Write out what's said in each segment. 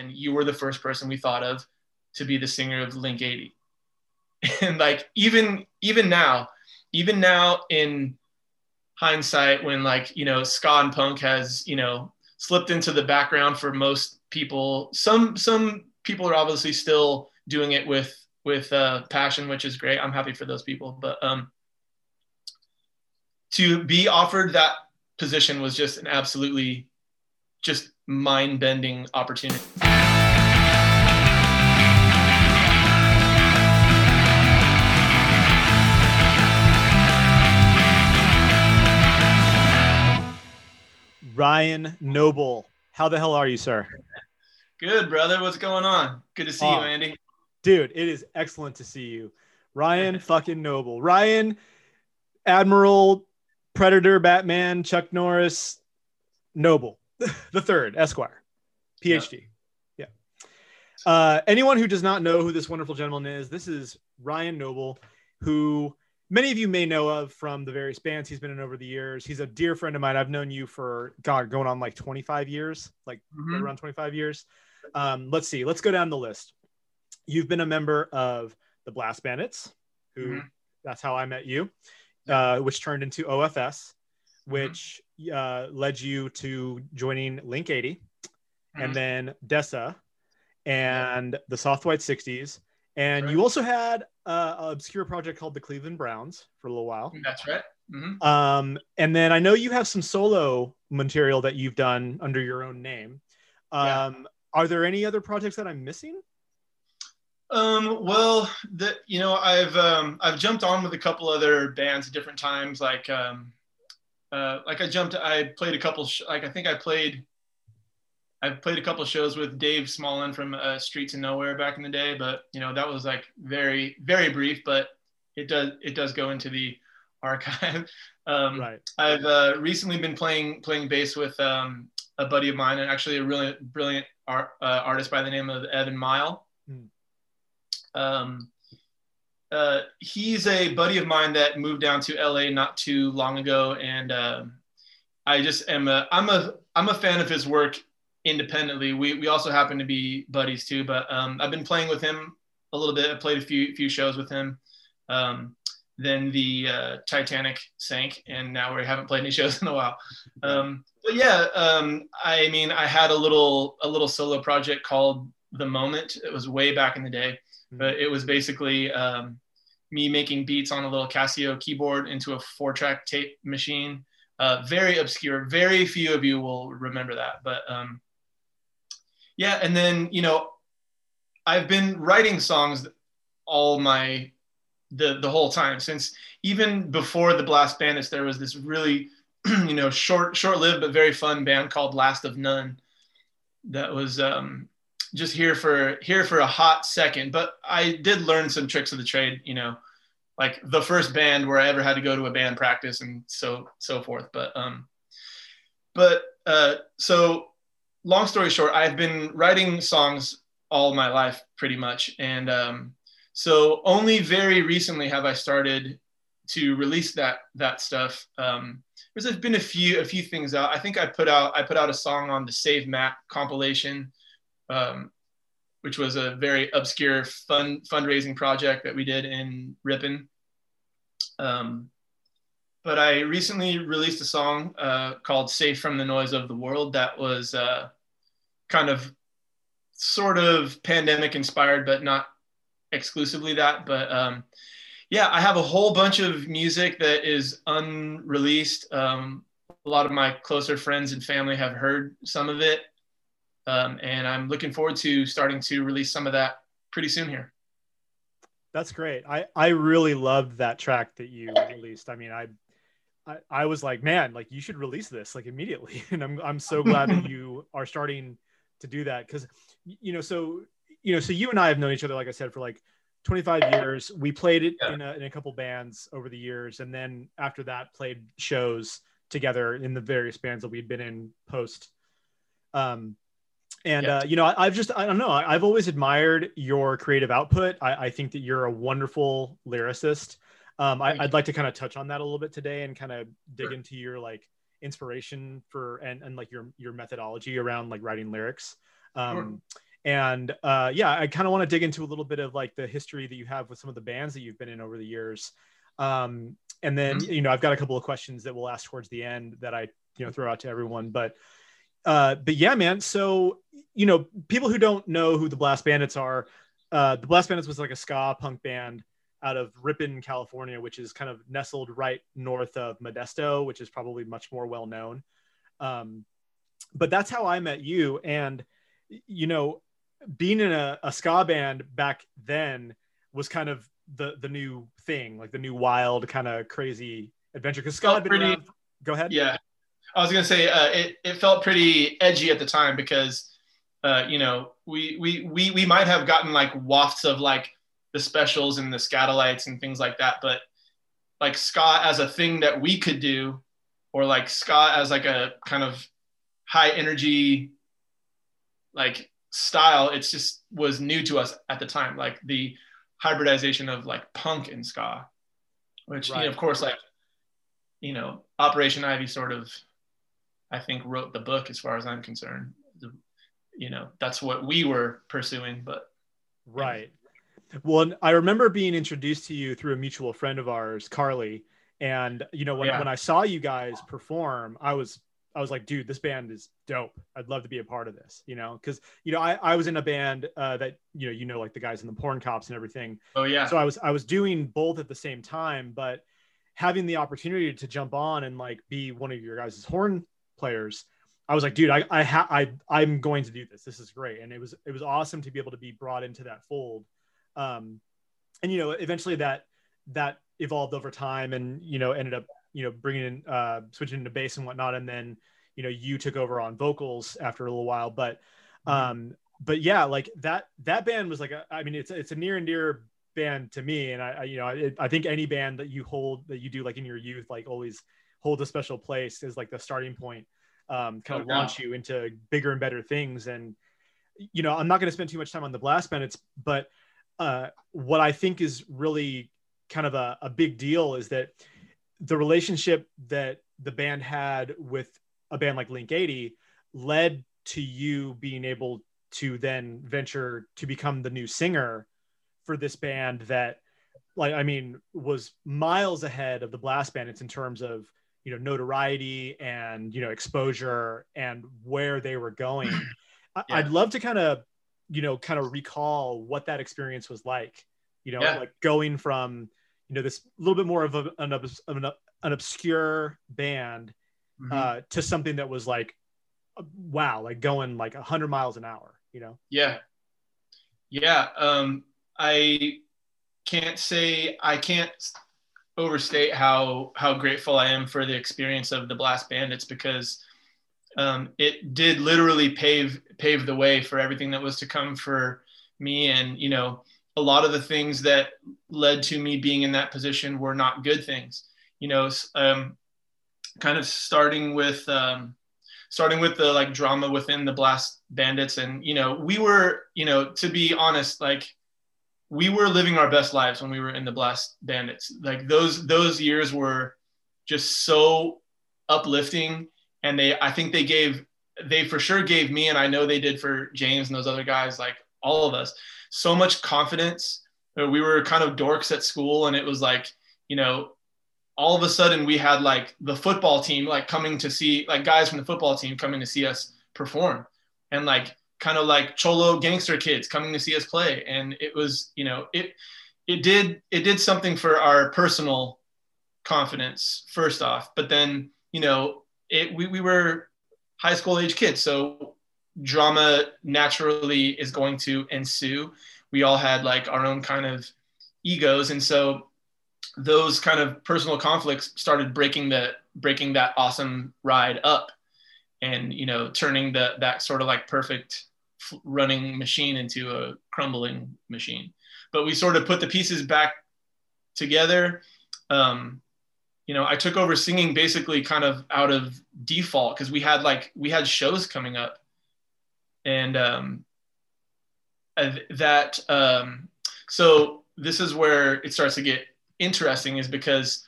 and you were the first person we thought of to be the singer of Link 80. And like even even now, even now in hindsight, when like you know ska and punk has you know slipped into the background for most people, some some people are obviously still doing it with with uh, passion, which is great. I'm happy for those people, but um, to be offered that position was just an absolutely just mind-bending opportunity. Ryan Noble, how the hell are you, sir? Good, brother. What's going on? Good to see you, Andy. Dude, it is excellent to see you. Ryan fucking Noble. Ryan, Admiral, Predator, Batman, Chuck Norris, Noble, the third, Esquire, PhD. Yeah. yeah. Uh, anyone who does not know who this wonderful gentleman is, this is Ryan Noble, who many of you may know of from the various bands he's been in over the years. He's a dear friend of mine. I've known you for God, going on like 25 years, like mm-hmm. right around 25 years. Um, let's see. Let's go down the list. You've been a member of the Blast Bandits, who mm-hmm. that's how I met you, uh, which turned into OFS. Which uh, led you to joining Link 80, and mm-hmm. then DESA and the Soft White 60s. And right. you also had uh, an obscure project called the Cleveland Browns for a little while. That's right. Mm-hmm. Um, and then I know you have some solo material that you've done under your own name. Um, yeah. Are there any other projects that I'm missing? Um, well, the, you know, I've um, I've jumped on with a couple other bands at different times. Like um, uh, like I jumped, I played a couple. Sh- like I think I played I've played a couple shows with Dave Smallin from uh, Streets of Nowhere back in the day, but you know that was like very very brief, but it does it does go into the archive. Um, right. I've uh, recently been playing playing bass with um, a buddy of mine, and actually a really brilliant art, uh, artist by the name of Evan Mile. Mm. Um, uh, he's a buddy of mine that moved down to LA not too long ago, and um, I just am a I'm a I'm a fan of his work independently. We, we also happen to be buddies too, but um, I've been playing with him a little bit. I played a few few shows with him. Um, then the uh, Titanic sank, and now we haven't played any shows in a while. Um, but yeah, um, I mean, I had a little a little solo project called The Moment. It was way back in the day. But it was basically um, me making beats on a little Casio keyboard into a four track tape machine. Uh, very obscure. Very few of you will remember that, but um, yeah and then you know i've been writing songs all my the the whole time since even before the blast bandits there was this really you know short short lived but very fun band called last of none that was um just here for here for a hot second but i did learn some tricks of the trade you know like the first band where i ever had to go to a band practice and so so forth but um but uh so long story short, I've been writing songs all my life pretty much. And um, so only very recently have I started to release that that stuff. Um, there's been a few a few things out. I think I put out I put out a song on the Save Matt compilation, um, which was a very obscure fun fundraising project that we did in Ripon. Um, but I recently released a song uh, called "Safe from the Noise of the World" that was uh, kind of sort of pandemic inspired, but not exclusively that. But um, yeah, I have a whole bunch of music that is unreleased. Um, a lot of my closer friends and family have heard some of it, um, and I'm looking forward to starting to release some of that pretty soon here. That's great. I I really loved that track that you released. I mean, I I, I was like, man, like you should release this like immediately. And I'm I'm so glad that you are starting to do that because you know so you know so you and I have known each other like I said for like 25 years. We played it yeah. in, a, in a couple bands over the years, and then after that, played shows together in the various bands that we'd been in post. Um, and yeah. uh, you know, I, have just I don't know. I, have always admired your creative output. I, I, think that you're a wonderful lyricist. Um, I, would like to kind of touch on that a little bit today and kind of dig sure. into your like inspiration for and, and like your your methodology around like writing lyrics um, sure. And uh, yeah, I kind of want to dig into a little bit of like the history that you have with some of the bands that you've been in over the years. Um, and then, mm-hmm. you know, I've got a couple of questions that we'll ask towards the end that I, you know, throw out to everyone. But, uh, but yeah, man. So, you know, people who don't know who the Blast Bandits are, uh, the Blast Bandits was like a ska punk band out of Ripon, California, which is kind of nestled right north of Modesto, which is probably much more well known. Um, but that's how I met you. And, you know, being in a, a ska band back then was kind of the the new thing, like the new wild kind of crazy adventure. Because ska had been pretty. Go ahead. Yeah, I was gonna say uh, it. It felt pretty edgy at the time because, uh, you know, we we we we might have gotten like wafts of like the specials and the Skatalites and things like that, but like ska as a thing that we could do, or like ska as like a kind of high energy, like style, it's just was new to us at the time. Like the hybridization of like punk and ska, which right. you know, of course, like you know, Operation Ivy sort of, I think, wrote the book as far as I'm concerned. You know, that's what we were pursuing, but right. Well, I remember being introduced to you through a mutual friend of ours, Carly. And you know, when, yeah. when I saw you guys perform, I was I was like, dude, this band is dope. I'd love to be a part of this, you know, because you know I, I was in a band uh, that you know you know like the guys in the porn cops and everything. Oh yeah. So I was I was doing both at the same time, but having the opportunity to jump on and like be one of your guys' horn players, I was like, dude, I I ha- I I'm going to do this. This is great, and it was it was awesome to be able to be brought into that fold. Um, and you know, eventually that that evolved over time, and you know, ended up you know, bringing in, uh, switching into bass and whatnot. And then, you know, you took over on vocals after a little while, but, mm-hmm. um, but yeah, like that, that band was like, a, I mean, it's, it's a near and dear band to me. And I, I you know, it, I think any band that you hold, that you do like in your youth, like always hold a special place is like the starting point, um, kind of oh, launch you into bigger and better things. And, you know, I'm not going to spend too much time on the blast bandits, but, uh, what I think is really kind of a, a big deal is that the relationship that the band had with a band like Link 80 led to you being able to then venture to become the new singer for this band that like I mean was miles ahead of the Blast Bandits in terms of you know notoriety and you know exposure and where they were going. yeah. I'd love to kind of you know kind of recall what that experience was like. You know, yeah. like going from you know this little bit more of, a, an, of an, an obscure band mm-hmm. uh, to something that was like wow like going like 100 miles an hour you know yeah yeah um i can't say i can't overstate how how grateful i am for the experience of the blast bandits because um, it did literally pave pave the way for everything that was to come for me and you know a lot of the things that led to me being in that position were not good things. You know, um, kind of starting with um, starting with the like drama within the Blast Bandits, and you know, we were, you know, to be honest, like we were living our best lives when we were in the Blast Bandits. Like those those years were just so uplifting, and they I think they gave they for sure gave me, and I know they did for James and those other guys, like all of us so much confidence. We were kind of dorks at school, and it was like, you know, all of a sudden we had like the football team like coming to see like guys from the football team coming to see us perform, and like kind of like cholo gangster kids coming to see us play, and it was, you know, it it did it did something for our personal confidence first off, but then you know it we, we were high school age kids, so drama naturally is going to ensue. We all had like our own kind of egos, and so those kind of personal conflicts started breaking the breaking that awesome ride up, and you know turning the that sort of like perfect running machine into a crumbling machine. But we sort of put the pieces back together. Um, you know, I took over singing basically kind of out of default because we had like we had shows coming up and um, that um, so this is where it starts to get interesting is because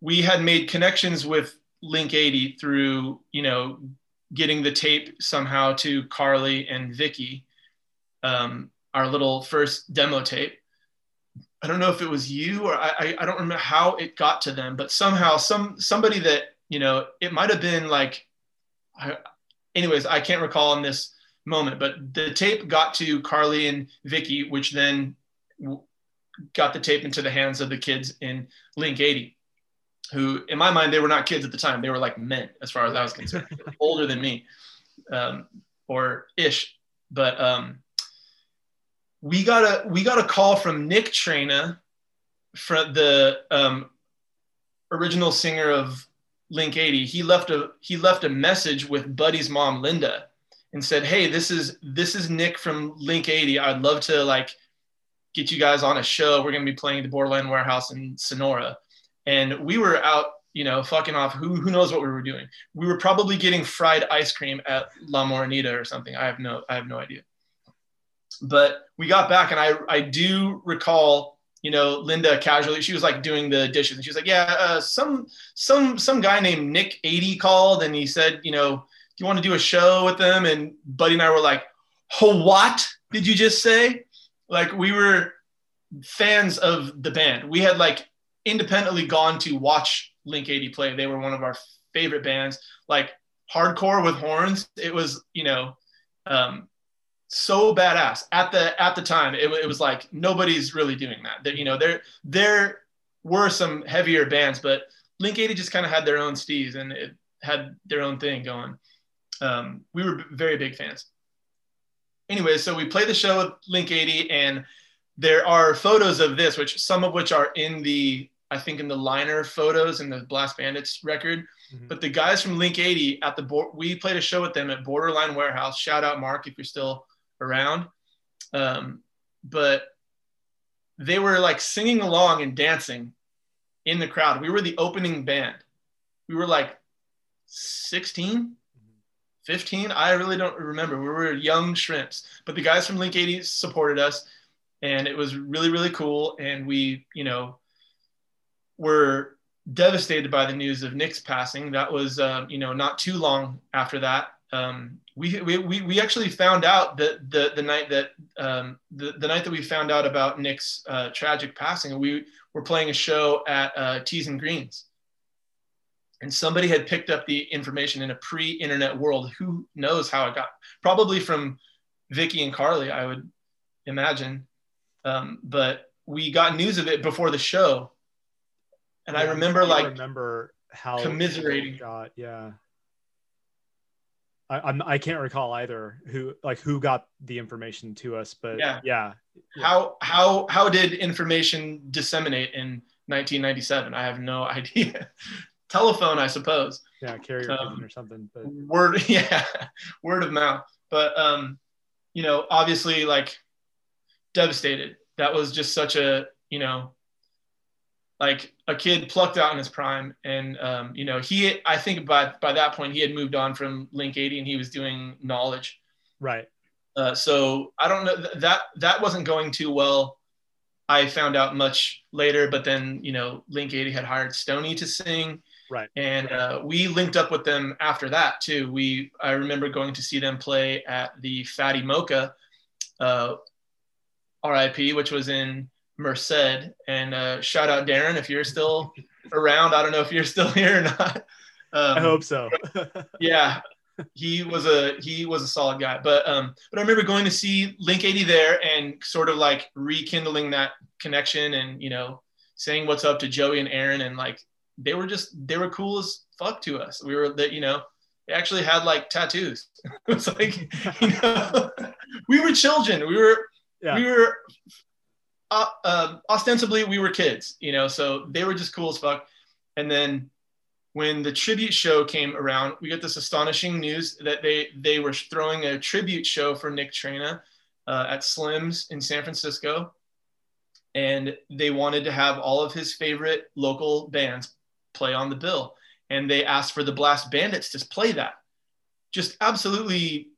we had made connections with link 80 through you know getting the tape somehow to carly and vicky um, our little first demo tape. I don't know if it was you or I, I don't remember how it got to them, but somehow some somebody that you know it might have been like, I, anyways, I can't recall in this moment, but the tape got to Carly and Vicky, which then got the tape into the hands of the kids in Link 80, who, in my mind, they were not kids at the time. They were like men, as far as I was concerned, older than me, um, or ish. But um, we got a we got a call from Nick Traina, from the um, original singer of Link 80. He left a he left a message with Buddy's mom, Linda, and said, "Hey, this is this is Nick from Link 80. I'd love to like." get you guys on a show. We're going to be playing the Borderland Warehouse in Sonora. And we were out, you know, fucking off. Who, who knows what we were doing? We were probably getting fried ice cream at La Morenita or something. I have no, I have no idea. But we got back and I, I do recall, you know, Linda casually, she was like doing the dishes and she was like, yeah, uh, some, some, some guy named Nick 80 called and he said, you know, do you want to do a show with them? And Buddy and I were like, what did you just say? like we were fans of the band. We had like independently gone to watch Link 80 play. They were one of our favorite bands. Like hardcore with horns. It was, you know, um, so badass at the at the time. It, it was like nobody's really doing that. That you know, there there were some heavier bands, but Link 80 just kind of had their own steez and it had their own thing going. Um, we were very big fans anyway, so we play the show with Link 80, and there are photos of this, which some of which are in the, I think, in the liner photos in the Blast Bandits record. Mm-hmm. But the guys from Link 80 at the board, we played a show with them at Borderline Warehouse. Shout out Mark if you're still around. Um, but they were like singing along and dancing in the crowd. We were the opening band. We were like 16, 15 i really don't remember we were young shrimps but the guys from link 80 supported us and it was really really cool and we you know were devastated by the news of nick's passing. That was uh, you know not too long after that. Um, we, we, we actually found out that the, the night that um, the, the night that we found out about nick's uh, tragic passing we were playing a show at uh, tees and greens. And somebody had picked up the information in a pre-internet world. Who knows how it got? Probably from vicky and carly i would imagine. Um, but we got news of it before the show and yeah, i remember I like remember how commiserating got yeah I, I'm, I can't recall either who like who got the information to us, but yeah. yeah. How how how did information disseminate in 1997? I have no idea telephone, I suppose. Yeah, carrier um, or something. But word, yeah, word of mouth. But um, you know, obviously, like devastated. That was just such a you know, like a kid plucked out in his prime, and um, you know, he. I think by by that point he had moved on from Link 80 and he was doing knowledge. Right. Uh, so I don't know that that wasn't going too well. I found out much later, but then you know, Link 80 had hired Stony to sing Right. And uh, we linked up with them after that too. We I remember going to see them play at the Fatty Mocha, uh, RIP, which was in Merced. And uh, shout out Darren if you're still around. I don't know if you're still here or not. Um, I hope so. yeah, he was a he was a solid guy. But um, but I remember going to see Link 80 there and sort of like rekindling that connection and you know saying what's up to Joey and Aaron and like they were just they were cool as fuck to us. We were that you know they actually had like tattoos. it's like you know we were children. We were yeah. we were uh, uh, ostensibly we were kids, you know. So they were just cool as fuck. And then when the tribute show came around, we got this astonishing news that they they were throwing a tribute show for Nick Traina uh, at Slim's in San Francisco, and they wanted to have all of his favorite local bands play on the bill. And they asked for the Blast Bandits to play that. Just absolutely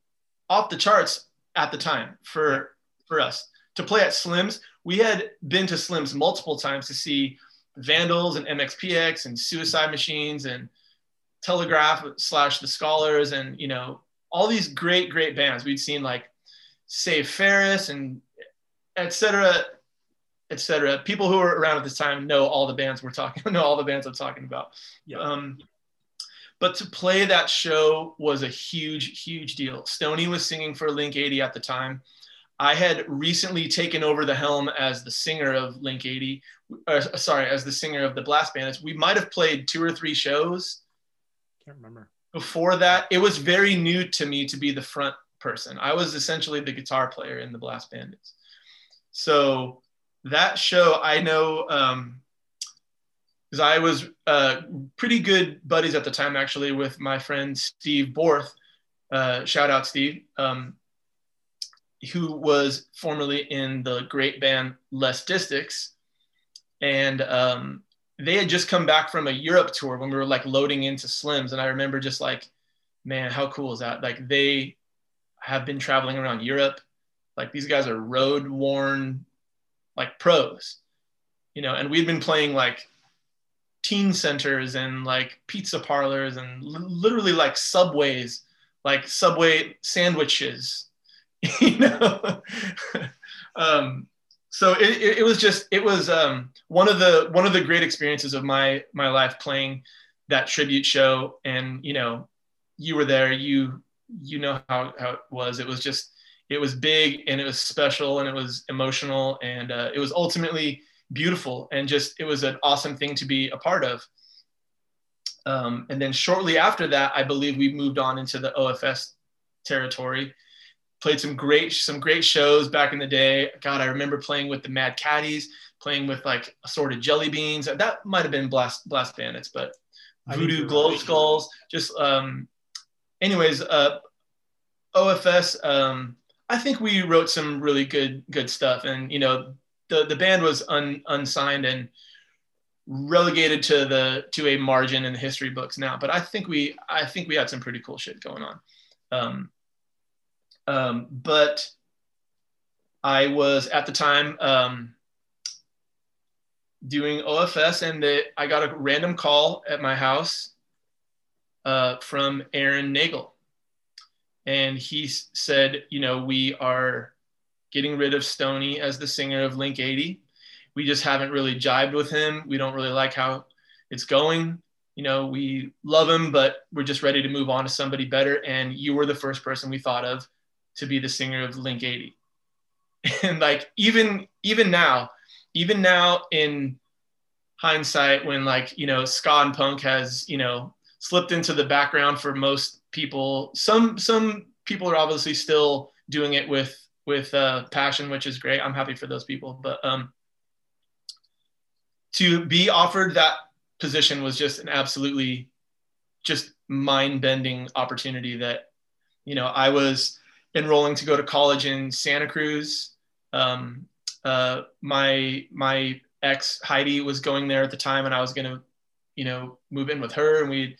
off the charts at the time for for us to play at Slim's. We had been to Slim's multiple times to see Vandals and MXPX and Suicide Machines and Telegraph slash The Scholars and you know all these great great bands. We'd seen like Save Ferris and etc. etc. People who were around at this time know all the bands we're talking know all the bands I'm talking about. Yeah. Um, but to play that show was a huge, huge deal. Stony was singing for Link 80 at the time. I had recently taken over the helm as the singer of Link 80, or, sorry, as the singer of the Blast Bandits. We might have played two or three shows Can't remember. before that. It was very new to me to be the front person. I was essentially the guitar player in the Blast Bandits. So that show, I know, um, because I was uh, pretty good buddies at the time, actually, with my friend Steve Borth. Uh, shout out, Steve, um, who was formerly in the great band Les Distics. And um, they had just come back from a Europe tour when we were like loading into Slims. And I remember just like, man, how cool is that? Like, they have been traveling around Europe. Like, these guys are road worn, like pros, you know, and we'd been playing like teen centers and like pizza parlors and li- literally like subways like subway sandwiches you know? Um, so it, it, it was just it was um, one of the one of the great experiences of my my life playing that tribute show. And you know you were there you you know how, how it was. It was just it was big and it was special and it was emotional and uh, it was ultimately beautiful and just it was an awesome thing to be a part of. Um, and then shortly after that i believe we moved on into the ofs territory played some great some great shows back in the day. God i remember playing with the mad caddies playing with like assorted jelly beans. That might have been blast blast bandits but voodoo right. skulls just um anyways uh ofs um i think we wrote some really good good stuff. And you know the the band was un, unsigned and relegated to the to a margin in the history books now. But i think we i think we had some pretty cool shit going on. Um um but i was at the time um doing ofs and the, i got a random call at my house uh, from aaron nagel and he said you know we are getting rid of Stony as the singer of Link 80. We just haven't really jibed with him. We don't really like how it's going. You know, we love him, but we're just ready to move on to somebody better. And you were the first person we thought of to be the singer of Link 80. And like even even now, even now in hindsight, when like you know ska and punk has you know slipped into the background for most people, some some people are obviously still doing it with with uh, passion, which is great. I'm happy for those people. But um, to be offered that position was just an absolutely just mind bending opportunity that, you know, I was enrolling to go to college in Santa Cruz. Um, uh, my, my ex Heidi was going there at the time and I was to, you know, move in with her. And we,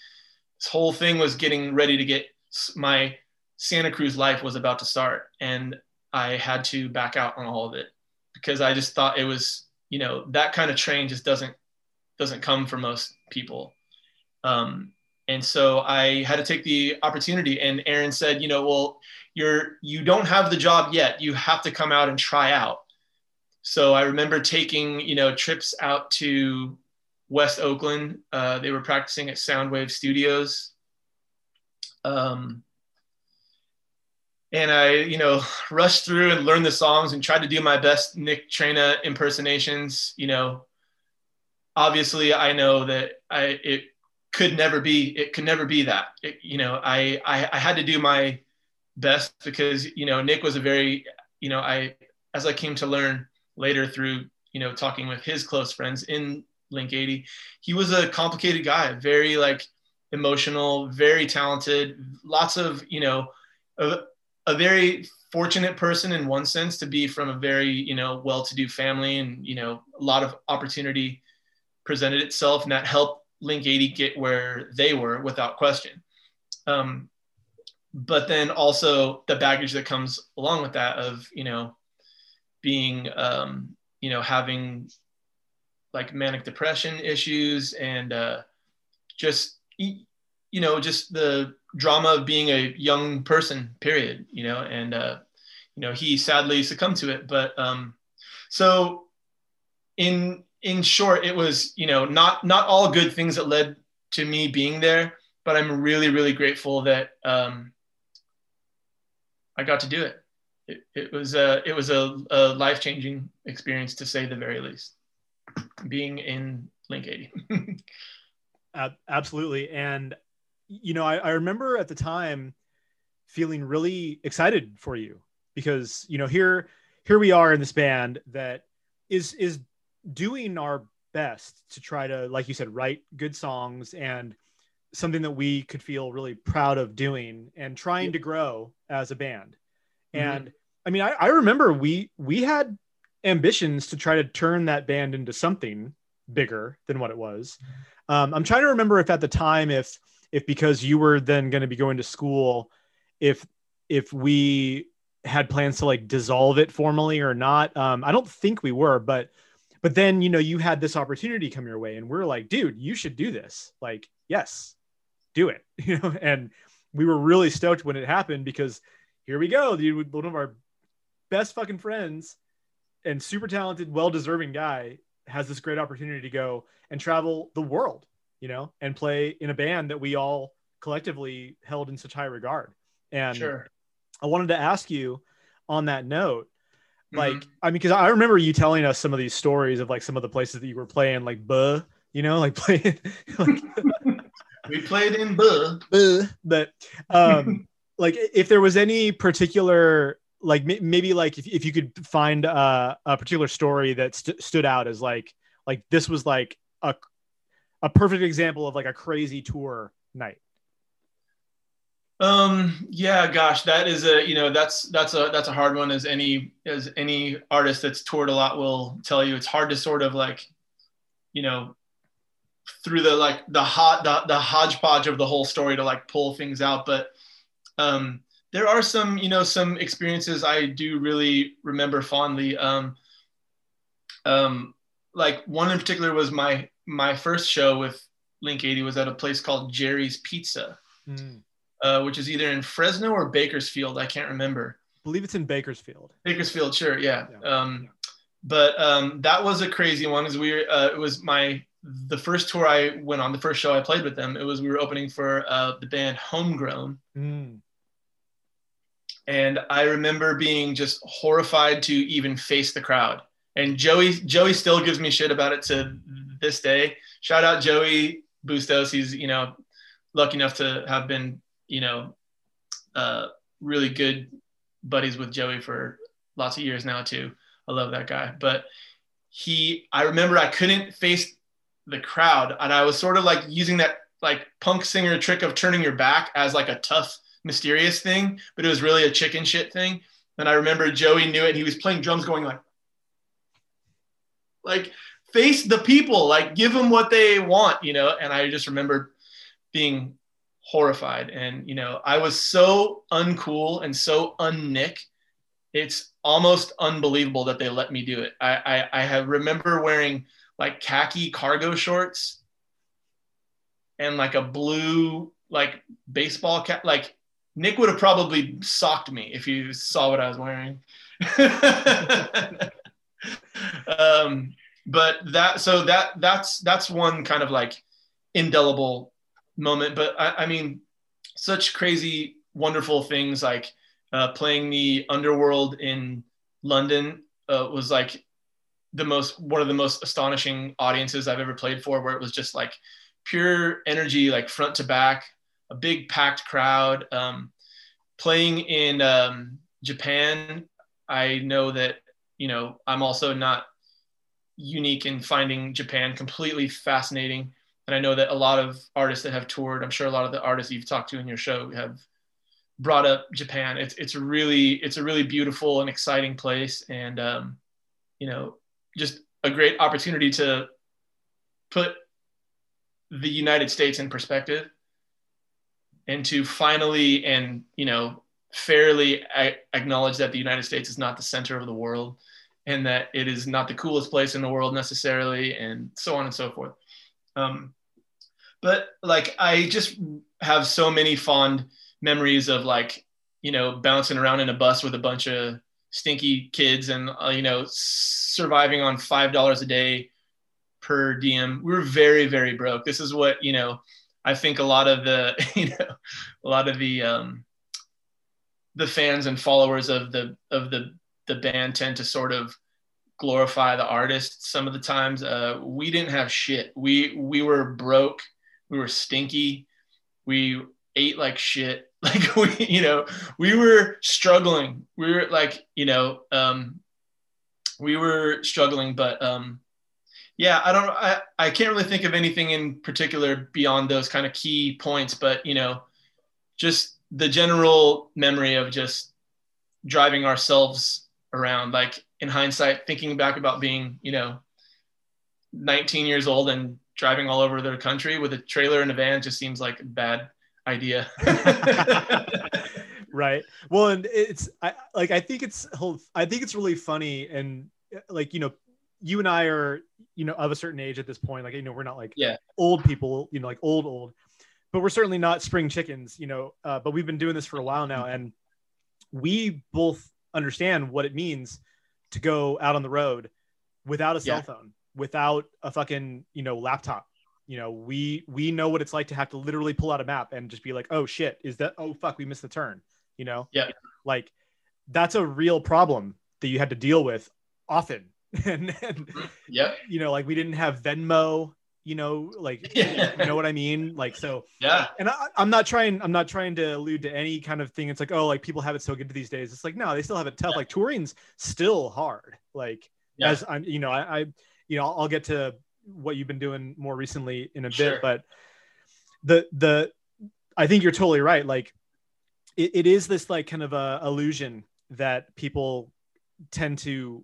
this whole thing was getting ready to get my Santa Cruz life was about to start. And I had to back out on all of it because I just thought it was, you know, that kind of train just doesn't doesn't come for most people. Um, and so I had to take the opportunity. And Aaron said, you know, well, you're you don't have the job yet. You have to come out and try out. So I remember taking, you know, trips out to West Oakland. Uh, they were practicing at Soundwave Studios. Um, and I, you know, rushed through and learned the songs and tried to do my best Nick Traina impersonations. You know, obviously, I know that I it could never be it could never be that. It, you know, I, I I had to do my best because you know Nick was a very you know I as I came to learn later through you know talking with his close friends in Link 80, he was a complicated guy, very like emotional, very talented, lots of you know. A, a very fortunate person in one sense to be from a very you know well-to-do family and you know a lot of opportunity presented itself and that helped link 80 get where they were without question um, but then also the baggage that comes along with that of you know being um, you know having like manic depression issues and uh, just you know just the drama of being a young person period you know and uh, you know he sadly succumbed to it. But um, so in in short, it was you know not not all good things that led to me being there, but I'm really really grateful that um, I got to do it. It, it was a it was a, a life changing experience to say the very least. Being in Link 80. Absolutely, and you know I, I remember at the time feeling really excited for you because you know here here we are in this band that is is doing our best to try to like you said write good songs and something that we could feel really proud of doing and trying to grow as a band mm-hmm. and i mean I, I remember we we had ambitions to try to turn that band into something bigger than what it was um, i'm trying to remember if at the time if if because you were then going to be going to school if if we had plans to like dissolve it formally or not. Um, I don't think we were, but but then you know you had this opportunity come your way, and we're like, dude, you should do this. Like, yes, do it. You know, and we were really stoked when it happened because here we go, dude, one of our best fucking friends and super talented, well deserving guy has this great opportunity to go and travel the world, you know, and play in a band that we all collectively held in such high regard. And sure. I wanted to ask you on that note, like, mm-hmm. I mean, because I remember you telling us some of these stories of like some of the places that you were playing, like buh, you know, like playing. like, we played in buh, buh. But um, like, if there was any particular, like, maybe like if, if you could find uh, a particular story that st- stood out as like, like this was like a a perfect example of like a crazy tour night. Um, yeah, gosh, that is a, you know, that's, that's a, that's a hard one as any, as any artist that's toured a lot will tell you, it's hard to sort of like, you know, through the, like the hot, the, the hodgepodge of the whole story to like pull things out. But, um, there are some, you know, some experiences I do really remember fondly. Um, um, like one in particular was my, my first show with Link 80 was at a place called Jerry's Pizza. Mm uh, which is either in Fresno or Bakersfield. I can't remember. I believe it's in Bakersfield. Bakersfield, sure, yeah. yeah. Um, yeah. But um, that was a crazy one because we were, uh, it was my the first tour I went on, the first show I played with them. It was we were opening for uh, the band Homegrown. Mm. And I remember being just horrified to even face the crowd. And Joey Joey still gives me shit about it to this day. Shout out Joey Bustos. He's you know lucky enough to have been you know, uh, really good buddies with Joey for lots of years now too. I love that guy. But he, I remember I couldn't face the crowd, and I was sort of like using that like punk singer trick of turning your back as like a tough, mysterious thing, but it was really a chicken shit thing. And I remember Joey knew it. he was playing drums, going like, like face the people, like give them what they want, you know. And I just remember being horrified. And, you know, I was so uncool and so unnick. It's almost unbelievable that they let me do it. I, I, I have remember wearing like khaki cargo shorts and like a blue, like baseball cap. Like Nick would have probably socked me if you saw what I was wearing. um, but that, so that, that's, that's one kind of like indelible moment. But I, I mean, such crazy, wonderful things like uh, playing the Underworld in London uh, was like the most one of the most astonishing audiences I've ever played for, where it was just like pure energy, like front to back, a big packed crowd. Um, playing in um, Japan, I know that you know I'm also not unique in finding Japan completely fascinating and I know that a lot of artists that have toured, I'm sure a lot of the artists you've talked to in your show have brought up Japan. It's it's really it's a really beautiful and exciting place, and um, you know, just a great opportunity to put the United States in perspective, and to finally and you know fairly acknowledge that the United States is not the center of the world, and that it is not the coolest place in the world necessarily, and so on and so forth. Um, but like I just have so many fond memories of like you know bouncing around in a bus with a bunch of stinky kids and uh, you know surviving on five dollars a day per diem. We were very very broke. This is what you know. I think a lot of the you know a lot of the um, the fans and followers of the of the the band tend to sort of glorify the artist some of the times. Uh, we didn't have shit. We we were broke. We were stinky. We ate like shit. Like we, you know, we were struggling. We were like, you know, um, we were struggling, but um, yeah, I don't, I, I can't really think of anything in particular beyond those kind of key points, but you know, just the general memory of just driving ourselves around, like in hindsight, thinking back about being, you know, 19 years old and driving all over the country with a trailer and a van just seems like a bad idea. right. Well, and it's I like I think it's I think it's really funny and like you know you and I are you know of a certain age at this point like you know we're not like yeah old people you know like old old but we're certainly not spring chickens you know uh, but we've been doing this for a while now and we both understand what it means to go out on the road without a cell yeah. phone without a fucking you know laptop. You know we we know what it's like to have to literally pull out a map and just be like oh shit is that oh fuck we missed the turn you know? Yeah. Like that's a real problem that you had to deal with often. And, and mm-hmm. yeah. you know like we didn't have venmo you know like yeah. you know what i mean? Like so yeah. and I, i'm not trying i'm not trying to allude to any kind of thing. It's like oh like people have it so good these days. It's like no they still have it tough. Yeah. like touring's still hard. Like yeah. as i'm you know I, I you know I'll, I'll get to what you've been doing more recently in a sure. bit but the the i think you're totally right. Like it, it is this like kind of a illusion that people tend to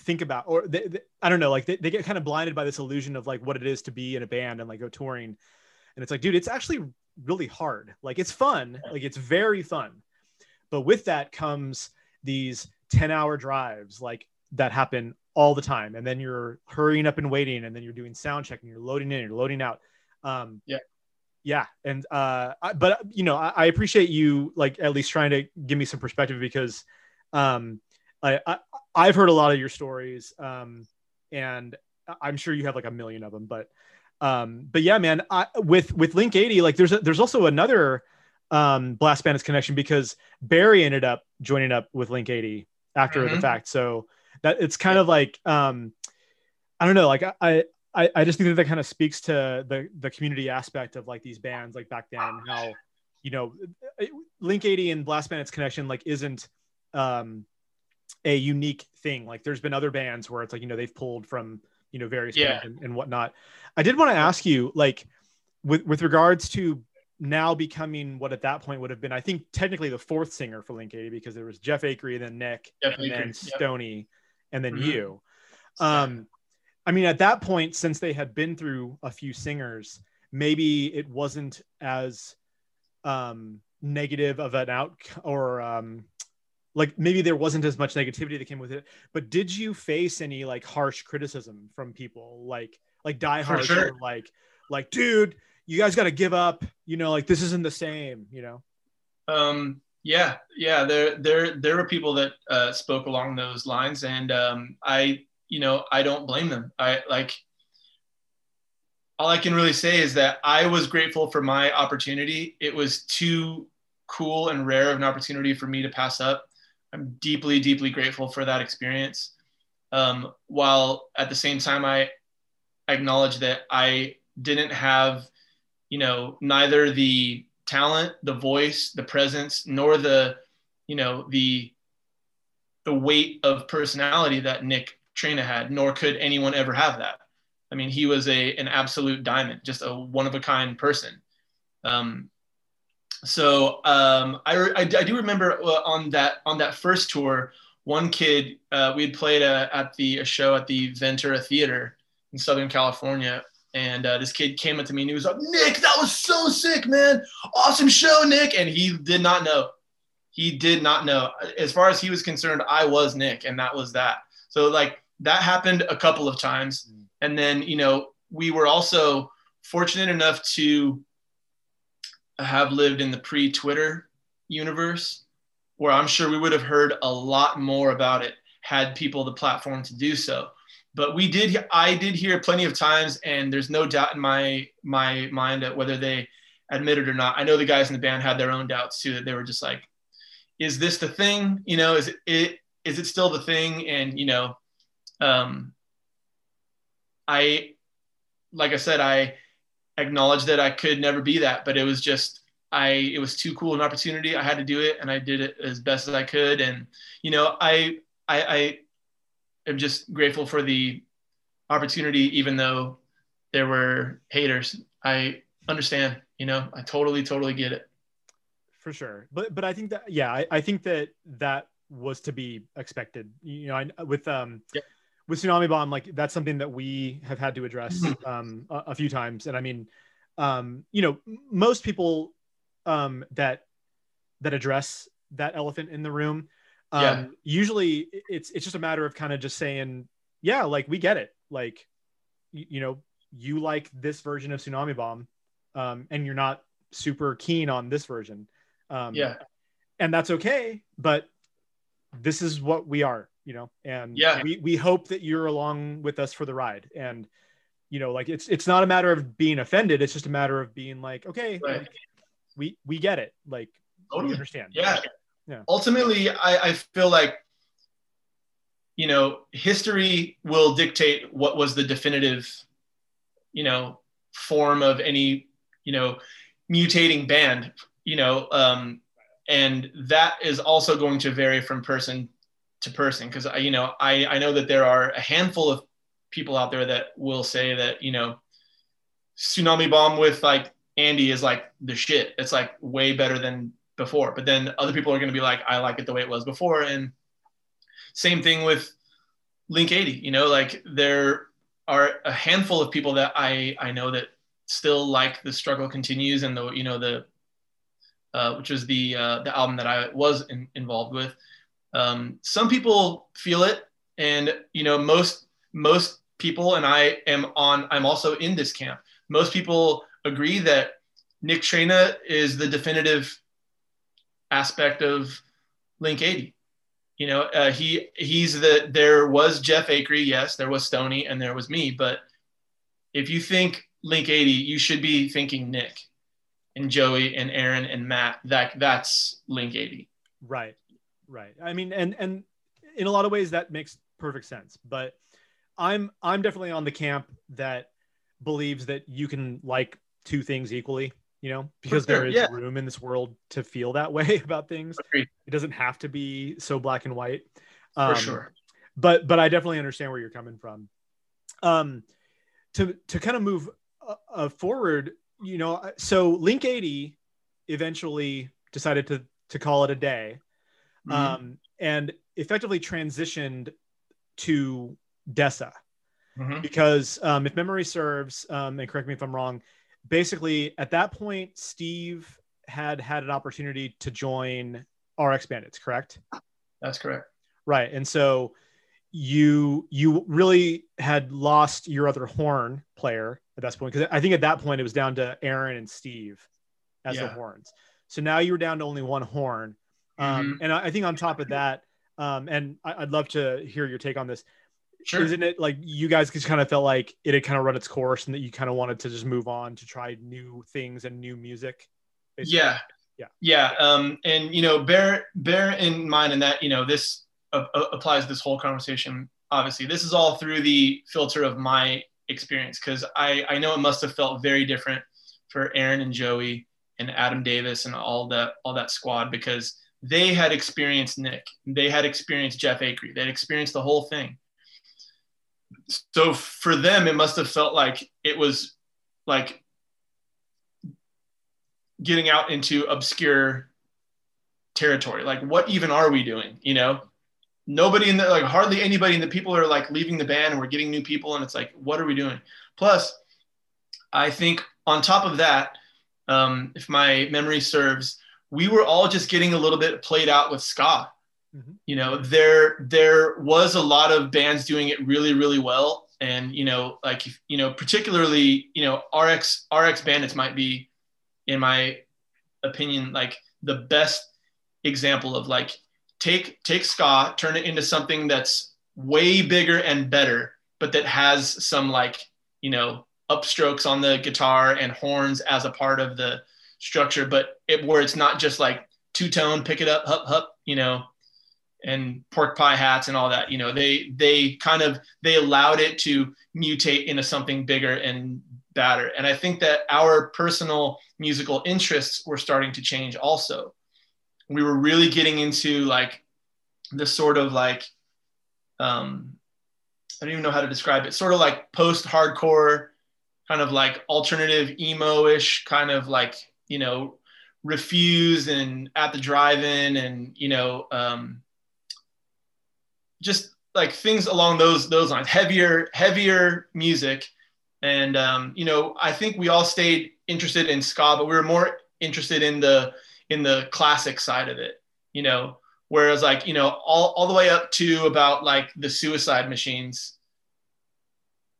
think about or they, they, i don't know like they, they get kind of blinded by this illusion of like what it is to be in a band and like go touring. And it's like dude it's actually really hard. Like it's fun. Like it's very fun. But with that comes these 10 hour drives like that happen all the time. And then you're hurrying up and waiting and then you're doing sound check and you're loading in you're loading out. Um yeah. Yeah. And uh I, but you know I, I, appreciate you like at least trying to give me some perspective because um I, I i've heard a lot of your stories um and i'm sure you have like a million of them but um but yeah man I, with with link 80 like there's a, there's also another um blast bandits connection because barry ended up joining up with link 80 after mm-hmm. the fact. So that it's kind of like um i don't know like i i, I just think that that kind of speaks to the the community aspect of like these bands like back then and how you know link 80 and blast bandits connection like isn't um a unique thing like there's been other bands where it's like you know they've pulled from you know various yeah. and, and whatnot i did want to ask you like with with regards to now becoming what at that point would have been, I think technically the fourth singer for Link 80 because there was Jeff Acree, then Nick, Jeff and Acree, then Stony. And then mm-hmm. you. Um, I mean, at that point, since they had been through a few singers, maybe it wasn't as um, negative of an out or um, like maybe there wasn't as much negativity that came with it. But did you face any like harsh criticism from people like like Die Hard, sure. like like dude, you guys got to give up. You know, like this isn't the same. You know. Um, yeah, yeah, there there there were people that uh, spoke along those lines, and um, I, you know, I don't blame them. I like all I can really say is that I was grateful for my opportunity. It was too cool and rare of an opportunity for me to pass up. I'm deeply, deeply grateful for that experience. Um, while at the same time, I acknowledge that I didn't have, you know, neither the talent, the voice, the presence, nor the, you know, the the weight of personality that Nick Traina had, nor could anyone ever have that. I mean, he was a an absolute diamond, just a one of a kind person. Um, so um, I, I, I, do remember uh, on that on that first tour, one kid uh, we had played a, at the a show at the Ventura Theater in Southern California, and uh, this kid came up to me and he was like, Nick, that was so sick, man. Awesome show, Nick. And he did not know. He did not know. As far as he was concerned, I was Nick, and that was that. So, like, that happened a couple of times. Mm. And then, you know, we were also fortunate enough to have lived in the pre Twitter universe where I'm sure we would have heard a lot more about it had people the platform to do so. But we did, I did hear plenty of times, and there's no doubt in my my mind that whether they admit it or not. I know the guys in the band had their own doubts too. That they were just like, "Is this the thing? You know, is it, it is it still the thing?" And you know, um, I, like I said, I acknowledged that I could never be that, but it was just I it was too cool an opportunity. I had to do it, and I did it as best as I could. And you know, I I, I am just grateful for the opportunity, even though there were haters. I understand. You know, I totally totally get it. For sure, but but I think that yeah, I, I think that that was to be expected. You know, I, with um. Yeah with tsunami bomb like that's something that we have had to address mm-hmm. um, a, a, few times and i mean um, you know most people um, that that address that elephant in the room. Um, yeah. Usually, it's it's just a matter of kind of just saying, yeah, like we get it. Like, you, you know, you like this version of Tsunami Bomb, um, and you're not super keen on this version. Um, yeah, and that's okay. But this is what we are, you know, and yeah, we we hope that you're along with us for the ride. And you know, like it's it's not a matter of being offended. It's just a matter of being like, okay, right. like, we we get it. Like totally. we understand. Yeah. Yeah. Ultimately, I, I feel like you know history will dictate what was the definitive you know form of any you know mutating band you know um, and that is also going to vary from person to person because you know I, I know that there are a handful of people out there that will say that you know tsunami bomb with like Andy is like the shit. It's like way better than before. But then other people are going to be like, I like it the way it was before. And same thing with Link 80. You know, like there are a handful of people that I I know that still like the struggle continues and the you know the uh, which was the uh, the album that I was in, involved with. Um, some people feel it, and you know most most people, and I am on. I'm also in this camp. Most people agree that Nick Traina is the definitive aspect of Link 80. You know, uh, he he's the there was Jeff Acree, yes, there was Stony, and there was me. But if you think Link 80, you should be thinking Nick and Joey and Aaron and Matt. That that's Link 80. Right, right. I mean, and and in a lot of ways that makes perfect sense. But I'm I'm definitely on the camp that believes that you can like two things equally you know because sure, there is yeah. room in this world to feel that way about things Agreed. it doesn't have to be so black and white um, for sure but but i definitely understand where you're coming from um to to kind of move uh, uh, forward you know uh, so link 80 eventually decided to to call it a day mm-hmm. um and effectively transitioned to DESA mm-hmm. because um, if memory serves um, and correct me if i'm wrong basically at that point, Steve had had an opportunity to join RX Bandits, correct? That's correct. Right. And so you you really had lost your other horn player at that point because I think at that point it was down to Aaron and Steve as yeah. the horns. So now you were down to only one horn. Um, mm-hmm. and I, I, think on top of that, um, and I, would love to hear your take on this. Sure. Isn't it like you guys just kind of felt like it had kind of run its course and that you kind of wanted to just move on to try new things and new music? Basically? Yeah. Yeah. Yeah. Um, and, you know, bear, bear in mind in that, you know, this uh, applies this whole conversation. Obviously, this is all through the filter of my experience because I, I know it must have felt very different for Aaron and Joey and Adam Davis and all that all that squad because they had experienced Nick, they had experienced Jeff Acree, they had experienced the whole thing so for them it must have felt like it was like getting out into obscure territory. Like what even are we doing you know? Nobody in the like hardly anybody in the people are like leaving the band and we're getting new people and it's like what are we doing? Plus i think on top of that um, if my memory serves we were all just getting a little bit played out with ska Mm-hmm. You know, there there was a lot of bands doing it really really well, and you know, like you know, particularly you know, RX RX Bandits might be, in my opinion, like the best example of like take take ska, turn it into something that's way bigger and better, but that has some like you know upstrokes on the guitar and horns as a part of the structure, but it where it's not just like two tone, pick it up, hup hup, you know, and pork pie hats and all that. You know, they they kind of they allowed it to mutate into something bigger and badder. And I think that our personal musical interests were starting to change also. We were really getting into like the sort of like um I don't even know how to describe it, sort of like post-hardcore, kind of like alternative emo-ish, kind of like, you know, refuse and at the drive-in and, you know, um, just like things along those those lines, heavier, heavier music. And um, you know, I think we all stayed interested in ska, but we were more interested in the in the classic side of it, you know, whereas like, you know, all, all the way up to about like the suicide machines.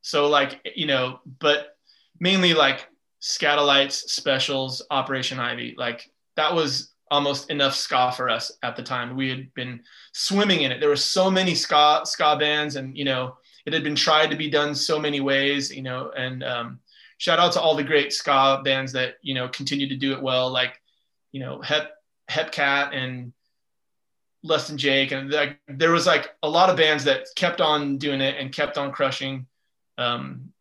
So like, you know, but mainly like Skatalites, Specials, Operation Ivy, like that was almost enough ska for us at the time. We had been swimming in it. There were so many ska ska bands, and you know, it had been tried to be done so many ways. You know, and um, shout out to all the great ska bands that you know continue to do it well, like you know Hep Hepcat and Less Than Jake, and like there was like a lot of bands that kept on doing it and kept on crushing. Um,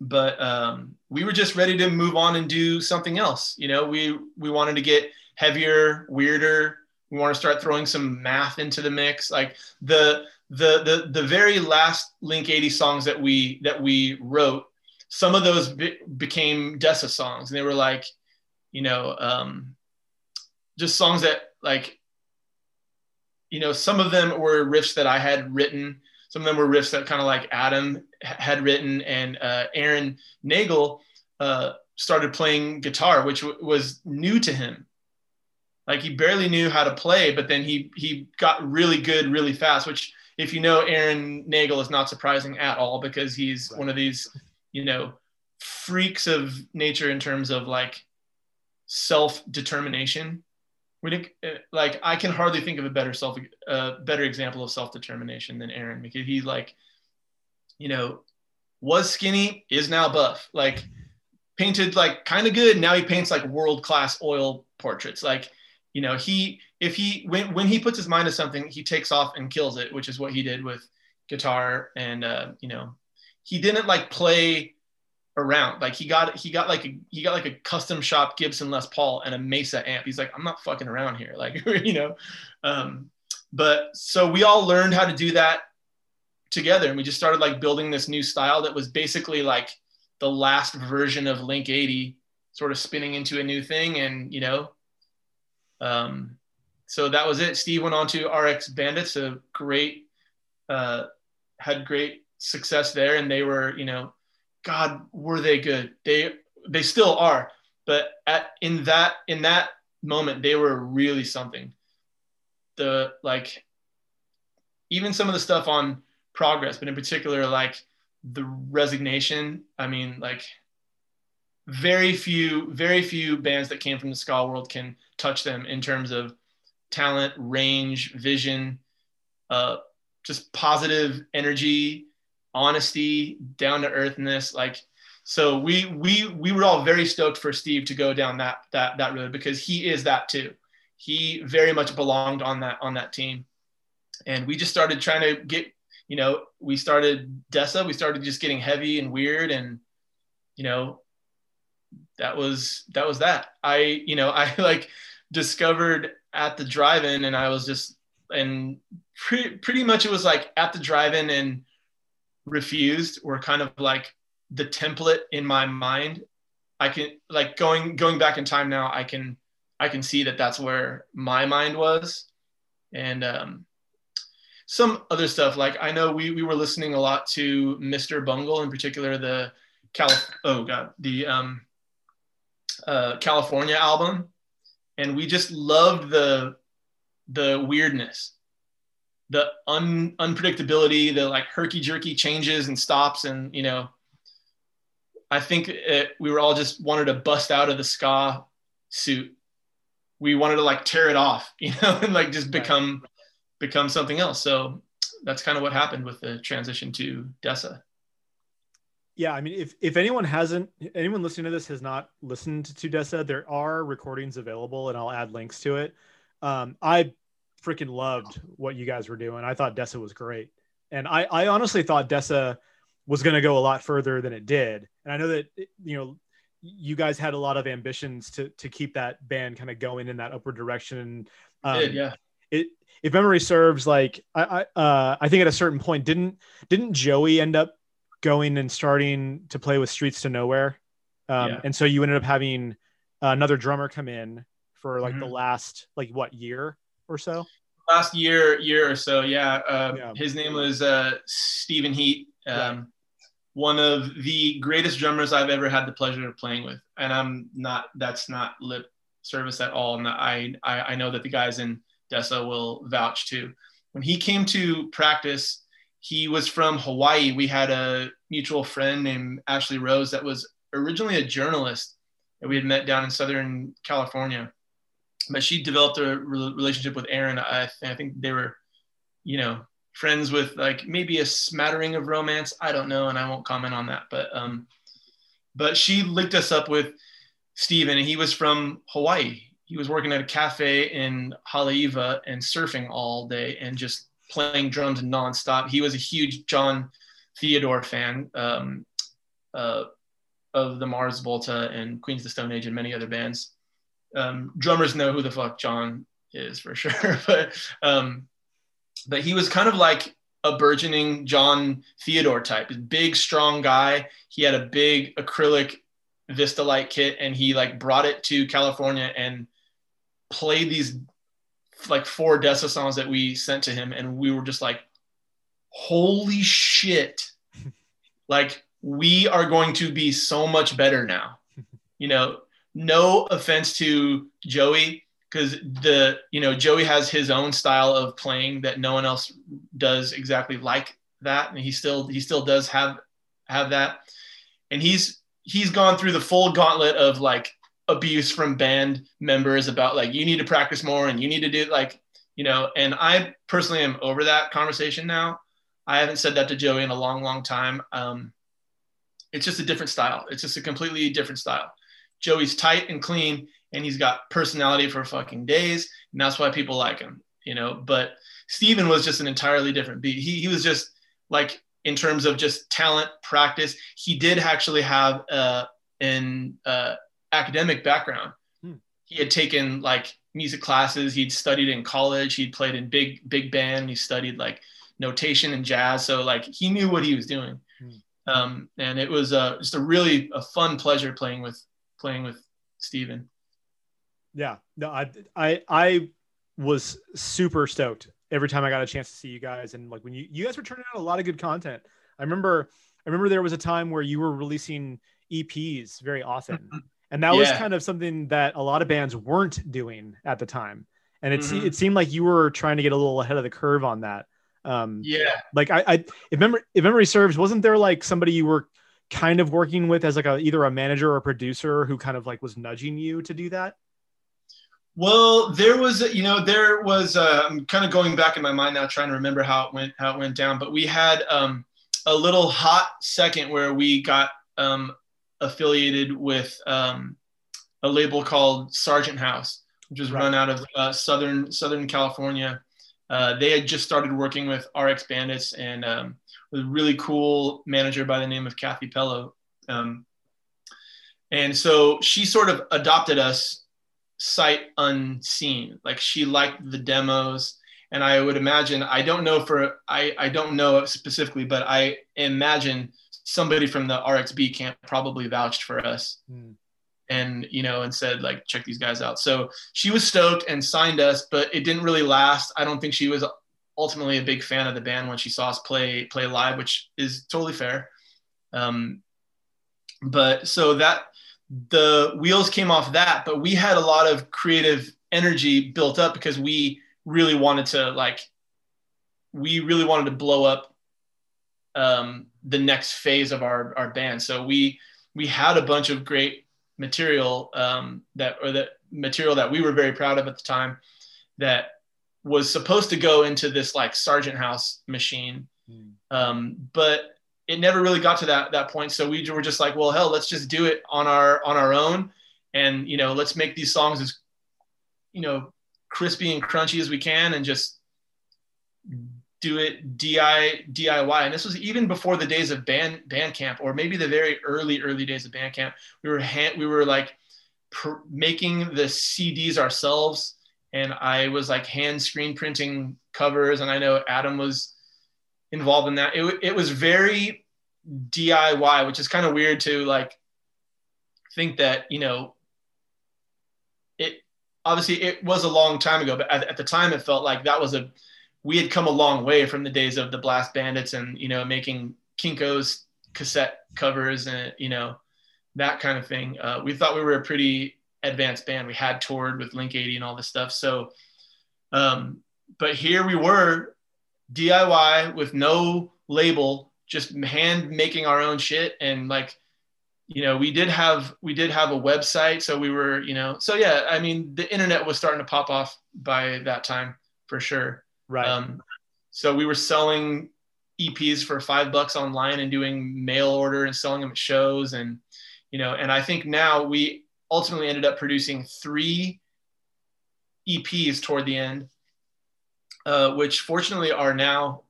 but um, we were just ready to move on and do something else. You know, we we wanted to get heavier, weirder. We want to start throwing some math into the mix. Like the the the the very last Link 80 songs that we that we wrote, some of those be- became DESA songs, and they were like, you know, um, just songs that like, you know, some of them were riffs that I had written. Some of them were riffs that kind of like Adam had written, and uh, Aaron Nagel uh, started playing guitar, which w- was new to him like he barely knew how to play, but then he he got really good really fast. Which, if you know Aaron Nagel, is not surprising at all because he's one of these, you know, freaks of nature in terms of like self determination. Like I can hardly think of a better self, uh, better example of self determination than Aaron because he like, you know, was skinny, is now buff. Like painted like kind of good. Now he paints like world class oil portraits. Like you know he if he when when he puts his mind to something he takes off and kills it which is what he did with guitar and uh, you know he didn't like play around. Like he got he got like a he got like a custom shop gibson les paul and a mesa amp. He's like i'm not fucking around here. Like you know um, but so we all learned how to do that together and we just started like building this new style that was basically like the last version of link 80 sort of spinning into a new thing. And you know um, so that was it. Steve went on to RX Bandits, a great, uh, had great success there, and they were, you know, God, were they good? They they still are, but at in that in that moment, they were really something. The like, even some of the stuff on Progress, but in particular, like the resignation. I mean, like very few very few bands that came from the ska world can touch them in terms of talent range vision uh, just positive energy honesty down to earthness like so we we we were all very stoked for steve to go down that that that road because he is that too. He very much belonged on that on that team. And we just started trying to get you know we started DESA we started just getting heavy and weird and you know that was that was that. I you know I like discovered at the drive-in and I was just and pretty pretty much it was like at the drive-in and refused were kind of like the template in my mind. I can like going going back in time now. I can I can see that that's where my mind was, and um, some other stuff like I know we we were listening a lot to Mr. Bungle in particular the Calif oh god the um uh, California album, and we just loved the the weirdness, the un, unpredictability, the like herky jerky changes and stops, and you know, I think it, we were all just wanted to bust out of the ska suit we wanted to like tear it off, you know, and like just become become something else. So that's kind of what happened with the transition to DESA. Yeah, I mean, if if anyone hasn't, anyone listening to this has not listened to desa there are recordings available, and I'll add links to it. Um, I freaking loved what you guys were doing. I thought desa was great, and I I honestly thought desa was going to go a lot further than it did. And I know that you know you guys had a lot of ambitions to to keep that band kind of going in that upward direction. Um, did, yeah. It if memory serves, like I I, uh, I think at a certain point didn't didn't Joey end up going and starting to play with Streets to Nowhere, um, yeah. and so you ended up having another drummer come in for like mm-hmm. the last like what year or so last year year or so yeah, uh, yeah. his name was uh, Stephen Heat um, one of the greatest drummers I've ever had the pleasure of playing with. And I'm not, that's not lip service at all. And I, I, I know that the guys in DESA will vouch too. When he came to practice, he was from Hawaii. We had a mutual friend named Ashley Rose that was originally a journalist that we had met down in Southern California. But she developed a relationship with Aaron. I, th- I think they were, you know, friends with like maybe a smattering of romance. I don't know, and I won't comment on that. But um, but she linked us up with Steven, and he was from Hawaii. He was working at a cafe in Haleiwa and surfing all day and just playing drums nonstop. He was a huge Jon Theodore fan um, uh, of the Mars Volta and Queens of the Stone Age and many other bands. Um, drummers know who the fuck Jon is for sure, but um, but he was kind of like a burgeoning Jon Theodore type, big, strong guy. He had a big acrylic Vistalite kit and he like brought it to California and played these like four DESA songs that we sent to him. And we were just like, holy shit. like we are going to be so much better now. You know, no offense to Joey, because the you know Joey has his own style of playing that no one else does exactly like that, and he still he still does have have that, and he's he's gone through the full gauntlet of like abuse from band members about like you need to practice more and you need to do like you know, and I personally am over that conversation now. I haven't said that to Joey in a long, long time. Um, it's just a different style. It's just a completely different style. Joey's tight and clean and he's got personality for fucking days, and that's why people like him, you know. But Steven was just an entirely different beat. He he was just like in terms of just talent, practice. He did actually have uh, an uh, academic background. Hmm. He had taken like music classes. He'd studied in college. He'd played in big big band. He studied like notation and jazz. So like he knew what he was doing. Hmm. Um, and it was uh, just a really a fun pleasure playing with playing with Steven. Yeah, no, I, I, I was super stoked every time I got a chance to see you guys, and like when you, you guys were turning out a lot of good content. I remember, I remember there was a time where you were releasing EPs very often. and that yeah. was kind of something that a lot of bands weren't doing at the time. And it mm-hmm. it seemed like you were trying to get a little ahead of the curve on that. Um, yeah, like I, I if memory if memory serves, wasn't there like somebody you were kind of working with as like a either a manager or a producer who kind of like was nudging you to do that? Well, there was, you know, there was. Uh, I'm kind of going back in my mind now, trying to remember how it went, how it went down. But we had um, a little hot second where we got um, affiliated with um, a label called Sargent House, which was right. run out of uh, southern Southern California. Uh, they had just started working with RX Bandits and um, with a really cool manager by the name of Cathy Pellow. Um, and so she sort of adopted us sight unseen. Like she liked the demos. And I would imagine, I don't know for, I, I don't know specifically, but I imagine somebody from the RXB camp probably vouched for us. Mm. And, you know, and said, like, check these guys out. So she was stoked and signed us, but it didn't really last. I don't think she was ultimately a big fan of the band when she saw us play play live, which is totally fair. Um, but so that the wheels came off that, but we had a lot of creative energy built up because we really wanted to like, we really wanted to blow up um, the next phase of our, our band. So we, we had a bunch of great material um, that, or that material that we were very proud of at the time that was supposed to go into this like Sargent House machine. Mm. Um, but it never really got to that that point. So we were just like, well, hell, let's just do it on our on our own, and you know, let's make these songs as you know crispy and crunchy as we can, and just do it DI, DIY. And this was even before the days of band Bandcamp, or maybe the very early early days of Bandcamp. We were we were like pr- making the CDs ourselves, and I was like hand screen printing covers, and I know Adam was involved in that. It, it was very DIY, which is kind of weird to like think that, you know, it obviously it was a long time ago, but at, at the time it felt like that was a, we had come a long way from the days of the Blast Bandits and, you know, making Kinko's cassette covers and, you know, that kind of thing. Uh, we thought we were a pretty advanced band. We had toured with Link 80 and all this stuff. So, um, but here we were DIY with no label, just hand making our own shit and like you know we did have we did have a website so we were you know so yeah i mean the internet was starting to pop off by that time for sure right um, so we were selling eps for five bucks online and doing mail order and selling them at shows and you know and i think now we ultimately ended up producing three eps toward the end uh, which fortunately are now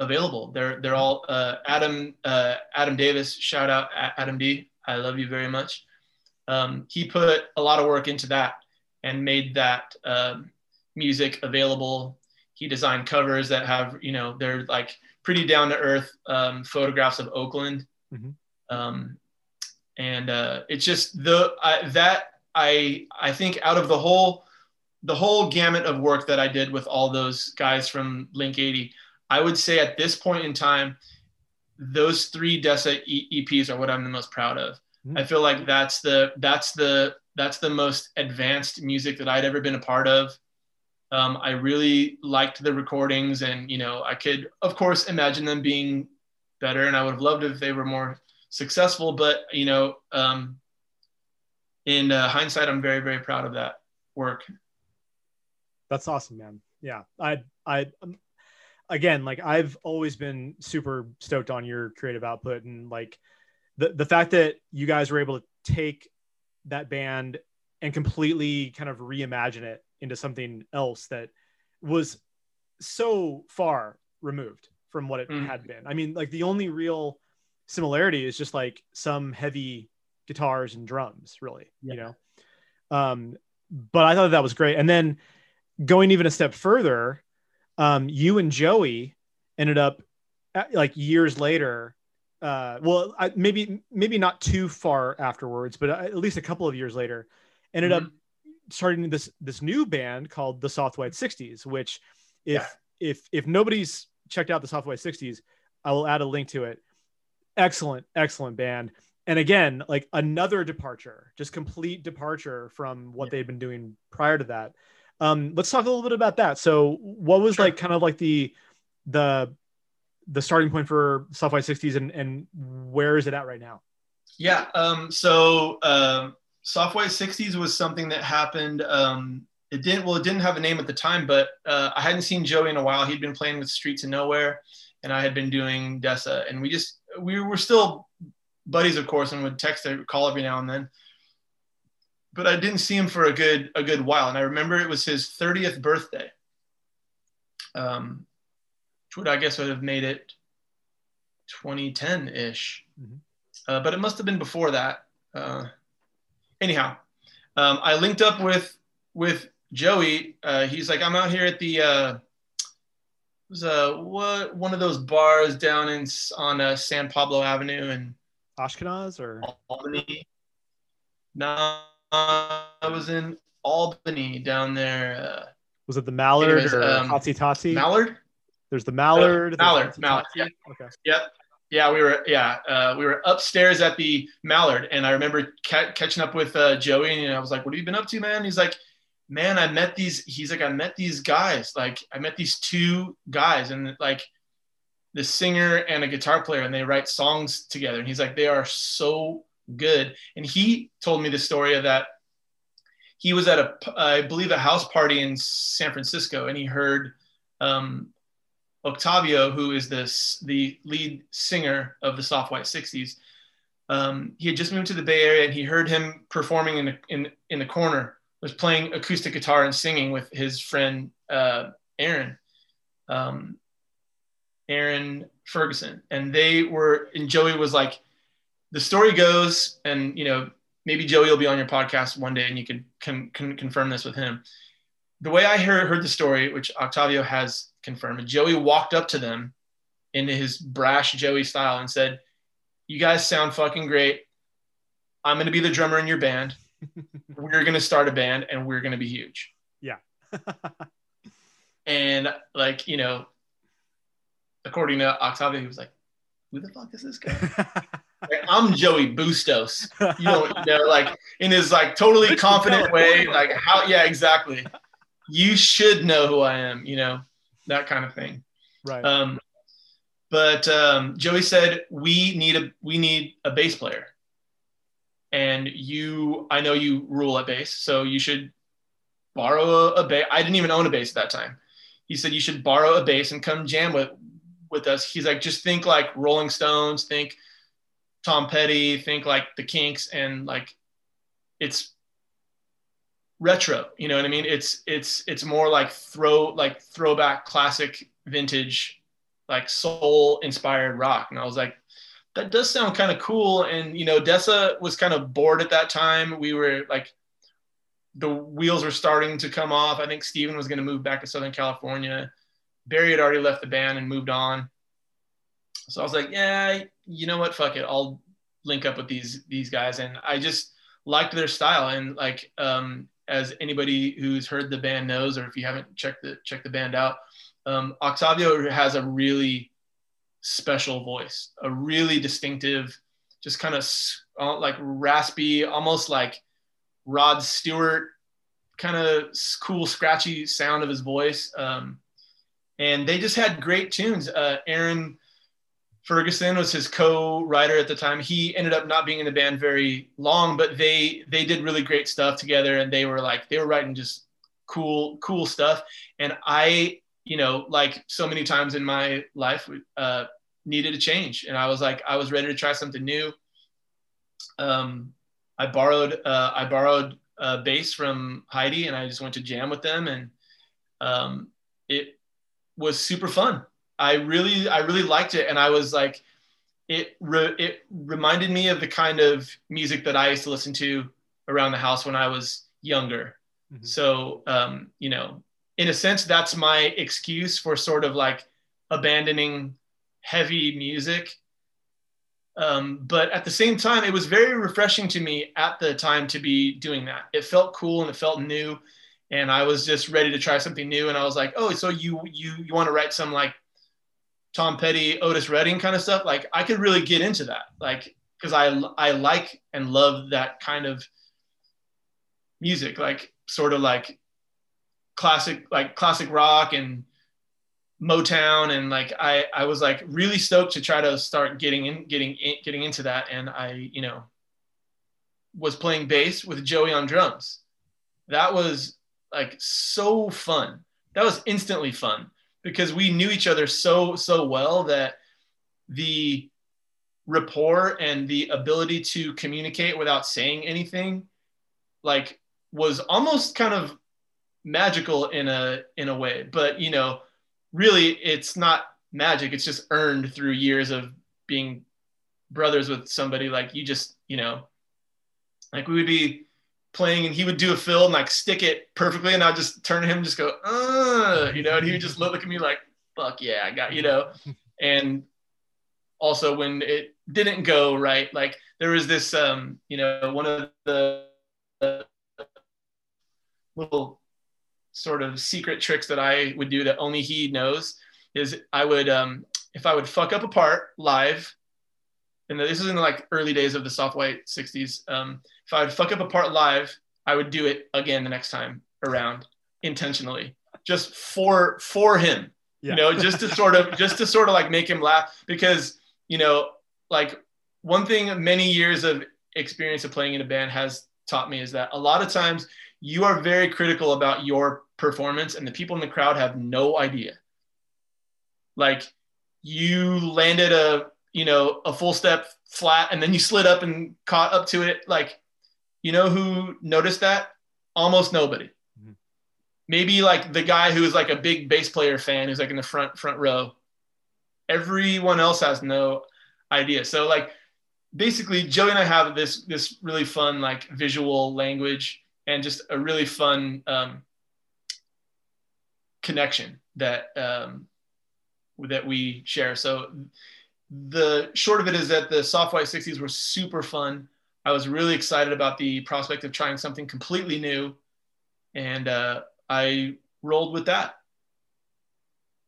available. They're they're all uh, Adam uh, Adam Davis. Shout out Adam D. I love you very much. Um, he put a lot of work into that and made that um, music available. He designed covers that have you know they're like pretty down to earth um, photographs of Oakland. Mm-hmm. Um, and uh, it's just the I, that I I think out of the whole the whole gamut of work that I did with all those guys from Link 80, I would say at this point in time, those three DESA EPs are what I'm the most proud of. Mm-hmm. I feel like that's the that's the that's the most advanced music that I'd ever been a part of. Um, I really liked the recordings, and you know, I could of course imagine them being better, and I would have loved if they were more successful. But you know, um, in uh, hindsight, I'm very very proud of that work. That's awesome, man. Yeah. I, I, um, again, like I've always been super stoked on your creative output and like the, the fact that you guys were able to take that band and completely kind of reimagine it into something else that was so far removed from what it mm. had been. I mean, like the only real similarity is just like some heavy guitars and drums, really, yeah. you know. Um, but I thought that was great. And then going even a step further, um, you and Joey ended up uh, like years later. Uh, well, I, maybe maybe not too far afterwards, but at least a couple of years later, ended mm-hmm. up starting this this new band called the Soft White Sixties. Which, if yeah. if if nobody's checked out the Soft White Sixties, I will add a link to it. Excellent, excellent band. And again, like another departure, just complete departure from what yeah. they'd been doing prior to that. Um, let's talk a little bit about that. So, what was sure. like kind of like the the the starting point for Soft White 60s and and where is it at right now? Yeah. Um, so uh, Soft White 60s was something that happened. Um, it didn't well, it didn't have a name at the time, but uh, I hadn't seen Joey in a while. He'd been playing with Streets of Nowhere, and I had been doing DESA, and we just we were still buddies, of course, and would text or call every now and then but I didn't see him for a good a good while. And I remember it was his 30th birthday, um, which would I guess would have made it 2010 ish, mm-hmm. uh, but it must have been before that. Uh, anyhow, um, I linked up with with Joey. Uh, he's like, I'm out here at the uh, was uh what one of those bars down in on uh, San Pablo Avenue and Ashkenaz or Albany. No, I was in Albany down there. Uh, was it the Mallard anyways, or um, Hotsy Totsy? Mallard. There's the Mallard. Uh, Mallard. Mallard. Yeah. Okay. Yep. Yeah, we were. Yeah, uh, we were upstairs at the Mallard, and I remember ca- catching up with uh, Joey, and I was like, "What have you been up to, man?" He's like, "Man, I met these." He's like, "I met these guys. Like, I met these two guys, and like." the singer and a guitar player and they write songs together and he's like they are so good. And he told me the story of that. he was at a, I believe, a house party in San Francisco, and he heard um, Octavio, who is this the lead singer of the Soft White 60s. Um, he had just moved to the Bay Area, and he heard him performing in the, in, in the corner, was playing acoustic guitar and singing with his friend uh, Aaron, um, Aaron Ferguson, and they were. And Joey was like, the story goes, and you know, maybe Joey will be on your podcast one day and you can, can, can confirm this with him. The way I heard, heard the story, which Octavio has confirmed, Joey walked up to them in his brash Joey style and said, You guys sound fucking great. I'm going to be the drummer in your band. we're going to start a band and we're going to be huge. Yeah. and like, you know, according to Octavio, he was like, Who the fuck is this guy? I'm Joey Bustos. You know, you know, like in his like totally confident way, like how yeah, exactly. You should know who I am, you know, that kind of thing. Right. Um, but um, Joey said we need a we need a bass player, and you I know you rule at bass, so you should borrow a, a bass. I didn't even own a bass at that time. He said you should borrow a bass and come jam with with us. He's like, just think like Rolling Stones, think Tom Petty, think like the Kinks, and like it's retro. You know what I mean? It's it's it's more like throw like throwback classic vintage like soul inspired rock. And I was like, that does sound kind of cool. And you know, DESA was kind of bored at that time. We were like the wheels were starting to come off. I think Steven was going to move back to Southern California. Barry had already left the band and moved on. So I was like, yeah, you know what? Fuck it. I'll link up with these these guys. And I just liked their style. And like um, as anybody who's heard the band knows, or if you haven't checked the checked the band out, um, Octavio has a really special voice, a really distinctive, just kind of uh, like raspy, almost like Rod Stewart kind of cool, scratchy sound of his voice. Um, and they just had great tunes. Uh, Aaron Ferguson was his co-writer at the time. He ended up not being in the band very long, but they they did really great stuff together, and they were like they were writing just cool cool stuff. And I, you know, like so many times in my life, uh, needed a change, and I was like I was ready to try something new. Um, I borrowed uh, I borrowed a bass from Heidi, and I just went to jam with them, and um, it was super fun. I really, I really liked it, and I was like, it re- it reminded me of the kind of music that I used to listen to around the house when I was younger. Mm-hmm. So, um, you know, in a sense, that's my excuse for sort of like abandoning heavy music. Um, but at the same time, it was very refreshing to me at the time to be doing that. It felt cool and it felt new, and I was just ready to try something new. And I was like, oh, so you you you want to write some like Tom Petty, Otis Redding kind of stuff, like I could really get into that, like because I I like and love that kind of music, like sort of like classic like classic rock and Motown and like I I was like really stoked to try to start getting in getting in, getting into that and I you know was playing bass with Joey on drums. That was like so fun. That was instantly fun because we knew each other so so well that the rapport and the ability to communicate without saying anything like was almost kind of magical in a in a way. But you know really it's not magic. It's just earned through years of being brothers with somebody like you just you know like we would be playing and he would do a fill and like stick it perfectly and I'd just turn to him and just go, uh, you know, and he would just look at me like, fuck yeah, I got, you know. And also when it didn't go right, like there was this, um, you know, one of the uh, little sort of secret tricks that I would do that only he knows is I would, um, if I would fuck up a part live, and this is in the like early days of the soft white 60s, um, if I would fuck up a part live, I would do it again the next time around intentionally, just for for him. Yeah. You know, just to sort of just to sort of like make him laugh because you know, like one thing many years of experience of playing in a band has taught me is that a lot of times you are very critical about your performance and the people in the crowd have no idea like you landed a you know a full step flat and then you slid up and caught up to it. Like you know who noticed that? Almost nobody. Mm-hmm. maybe like the guy who is like a big bass player fan who's like in the front front row. Everyone else has no idea. So like basically joey and i have this this really fun like visual language and just a really fun um, connection that um, that we share. So the short of it is that the soft white 60s were super fun. I was really excited about the prospect of trying something completely new, and uh, I rolled with that.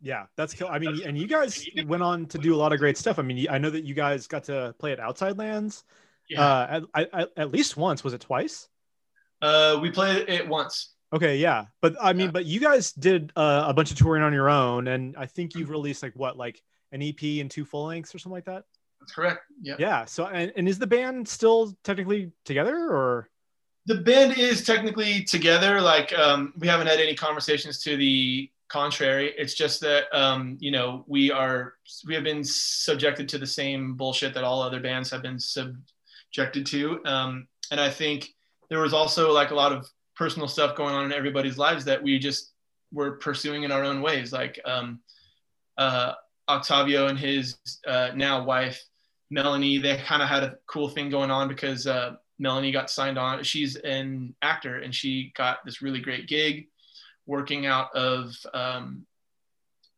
Yeah, that's cool. I mean, and you guys went on to do a lot of great stuff. I mean, I know that you guys got to play at Outside Lands. Yeah. Uh, at, at, at least once. Was it twice? Uh, we played it once. Okay, yeah, but I mean, yeah. but you guys did uh, a bunch of touring on your own, and I think you've released like what, like an EP and two full lengths or something like that. That's correct. Yeah. Yeah. So, and, and is the band still technically together, or? The band is technically together. Like, um, we haven't had any conversations to the contrary. It's just that, um, you know, we are we have been subjected to the same bullshit that all other bands have been subjected to, um, and I think there was also like a lot of personal stuff going on in everybody's lives that we just were pursuing in our own ways. Like um, uh, Octavio and his uh, now wife Melanie, they kind of had a cool thing going on because uh, Melanie got signed on. She's an actor and she got this really great gig working out of um,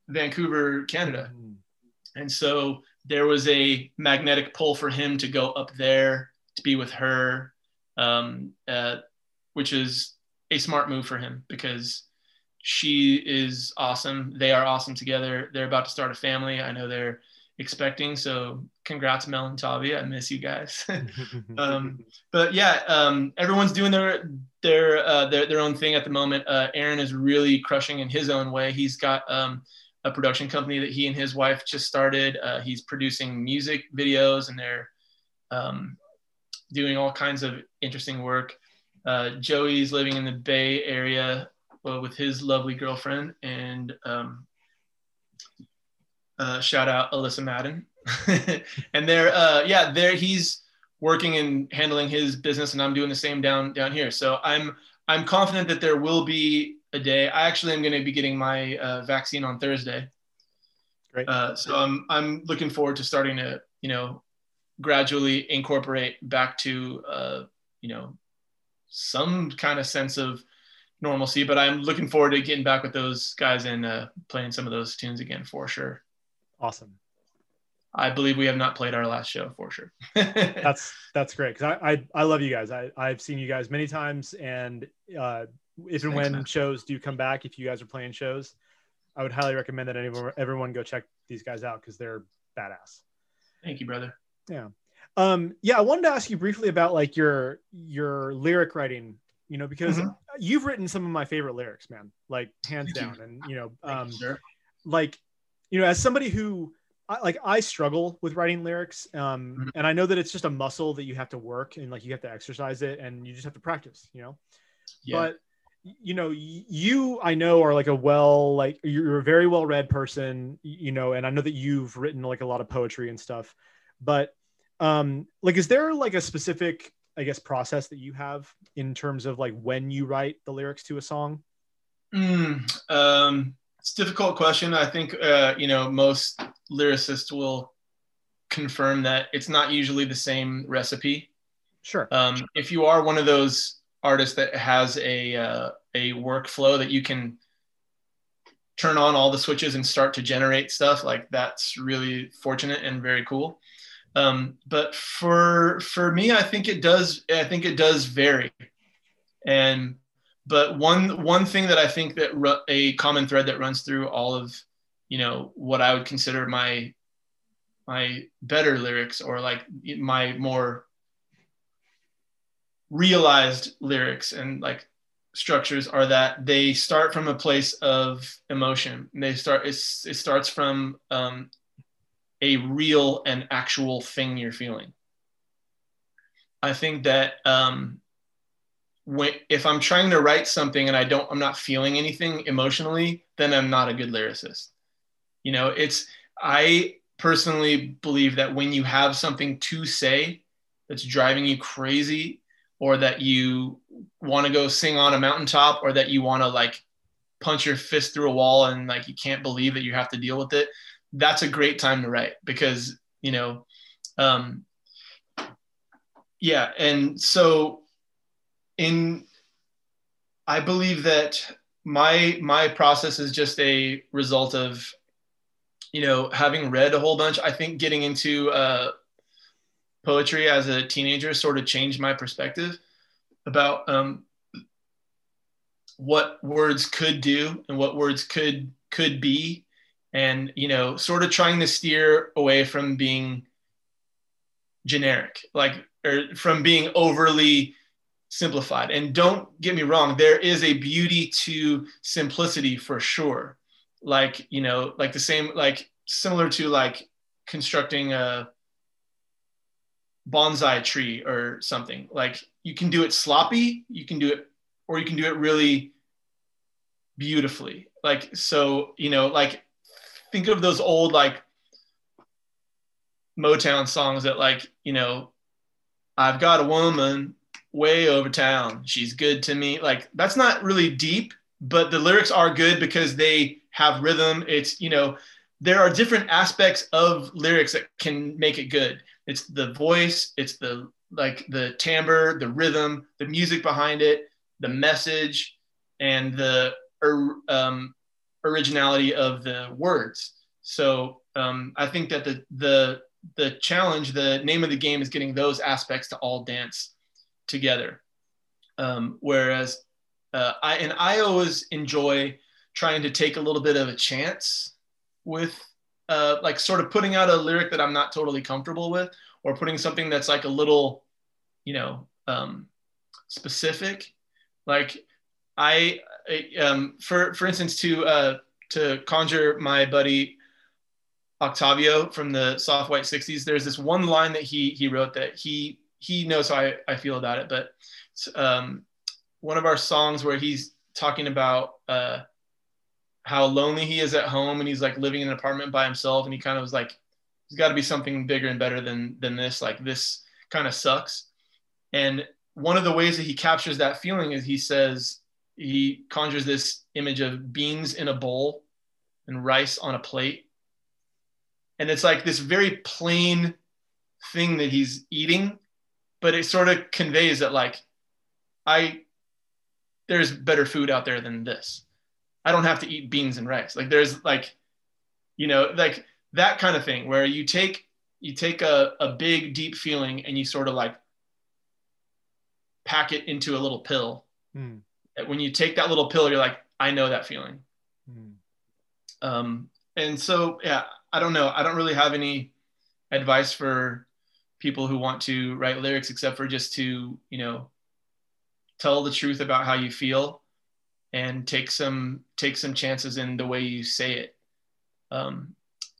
Vancouver, Canada. Mm-hmm. And so there was a magnetic pull for him to go up there to be with her. Um, uh, which is a smart move for him because she is awesome. They are awesome together. They're about to start a family. I know they're expecting. So congrats, Mel and Tavi. I miss you guys. um, but yeah, um, everyone's doing their their, uh, their their own thing at the moment. Uh, Aaron is really crushing in his own way. He's got um, a production company that he and his wife just started. Uh, he's producing music videos, and they're um, doing all kinds of interesting work. Uh, Joey's living in the Bay Area well, with his lovely girlfriend, and um, uh, shout out Alyssa Madden. and there, uh, yeah, there he's working and handling his business, and I'm doing the same down down here. So I'm I'm confident that there will be a day. I actually am going to be getting my uh, vaccine on Thursday. Great. Uh, so I'm I'm looking forward to starting to you know gradually incorporate back to uh, you know some kind of sense of normalcy. But I'm looking forward to getting back with those guys and uh, playing some of those tunes again for sure. Awesome. I believe we have not played our last show for sure. that's that's great because I, I I love you guys. I I've seen you guys many times, and uh, if and Thanks, when man. shows do come back, if you guys are playing shows, I would highly recommend that anyone everyone go check these guys out because they're badass. Thank you, brother. Yeah. Um, yeah, I wanted to ask you briefly about like your your lyric writing, you know, because mm-hmm. You've written some of my favorite lyrics, man, like hands down. And you know, um, you, like, you know, as somebody who I, like I struggle with writing lyrics, um, mm-hmm. and I know that it's just a muscle that you have to work and like you have to exercise it and you just have to practice, you know. Yeah. But you know, you I know are like a well like you're a very well read person, you know, and I know that you've written like a lot of poetry and stuff, but um like is there like a specific i guess process that you have in terms of like when you write the lyrics to a song? Mm, um it's a difficult question. I think uh you know most lyricists will confirm that it's not usually the same recipe. Sure. Um if you are one of those artists that has a uh, a workflow that you can turn on all the switches and start to generate stuff like that's really fortunate and very cool um, but for for me, I think it does. I think it does vary. And but one one thing that I think that ru- a common thread that runs through all of you know what I would consider my my better lyrics or like my more realized lyrics and like structures are that they start from a place of emotion. They start it starts from um, a real and actual thing you're feeling. I think that um, when if I'm trying to write something and I don't I'm not feeling anything emotionally, then I'm not a good lyricist. You know, it's I personally believe that when you have something to say that's driving you crazy or that you want to go sing on a mountaintop or that you want to like punch your fist through a wall and like you can't believe that you have to deal with it that's a great time to write because you know um yeah. And so in i believe that my my process is just a result of you know having read a whole bunch. I think getting into uh poetry as a teenager sort of changed my perspective about um what words could do and what words could could be and you know sort of trying to steer away from being generic like or from being overly simplified. And don't get me wrong there is a beauty to simplicity for sure. Like you know like the same like similar to like constructing a bonsai tree or something. Like you can do it sloppy you can do it or you can do it really beautifully. Like, so, you know, like think of those old like Motown songs that like, you know, I've got a woman way over town. She's good to me. Like that's not really deep, but the lyrics are good because they have rhythm. It's, you know, there are different aspects of lyrics that can make it good. It's the voice, it's the like the timbre, the rhythm, the music behind it, the message, and the um, originality of the words. So um, I think that the the the challenge, the name of the game, is getting those aspects to all dance together. Um, whereas uh, I and I always enjoy trying to take a little bit of a chance with uh, like sort of putting out a lyric that I'm not totally comfortable with, or putting something that's like a little, you know, um, specific. Like I, um, for for instance, to uh, to conjure my buddy Octavio from the Soft White Sixties, there's this one line that he he wrote that he he knows how I, I feel about it, but um, one of our songs where he's talking about uh, how lonely he is at home and he's like living in an apartment by himself, and he kind of was like, "There's got to be something bigger and better than than this. Like this kind of sucks." And one of the ways that he captures that feeling is he says, he conjures this image of beans in a bowl and rice on a plate. And it's like this very plain thing that he's eating, but it sort of conveys that like I there's better food out there than this. I don't have to eat beans and rice. Like there's like, you know, like that kind of thing where you take you take a, a big deep feeling and you sort of like pack it into a little pill. Mm when you take that little pill, you're like, I know that feeling. Mm. Um, and so, yeah, I don't know. I don't really have any advice for people who want to write lyrics except for just to, you know, tell the truth about how you feel and take some take some chances in the way you say it. Um,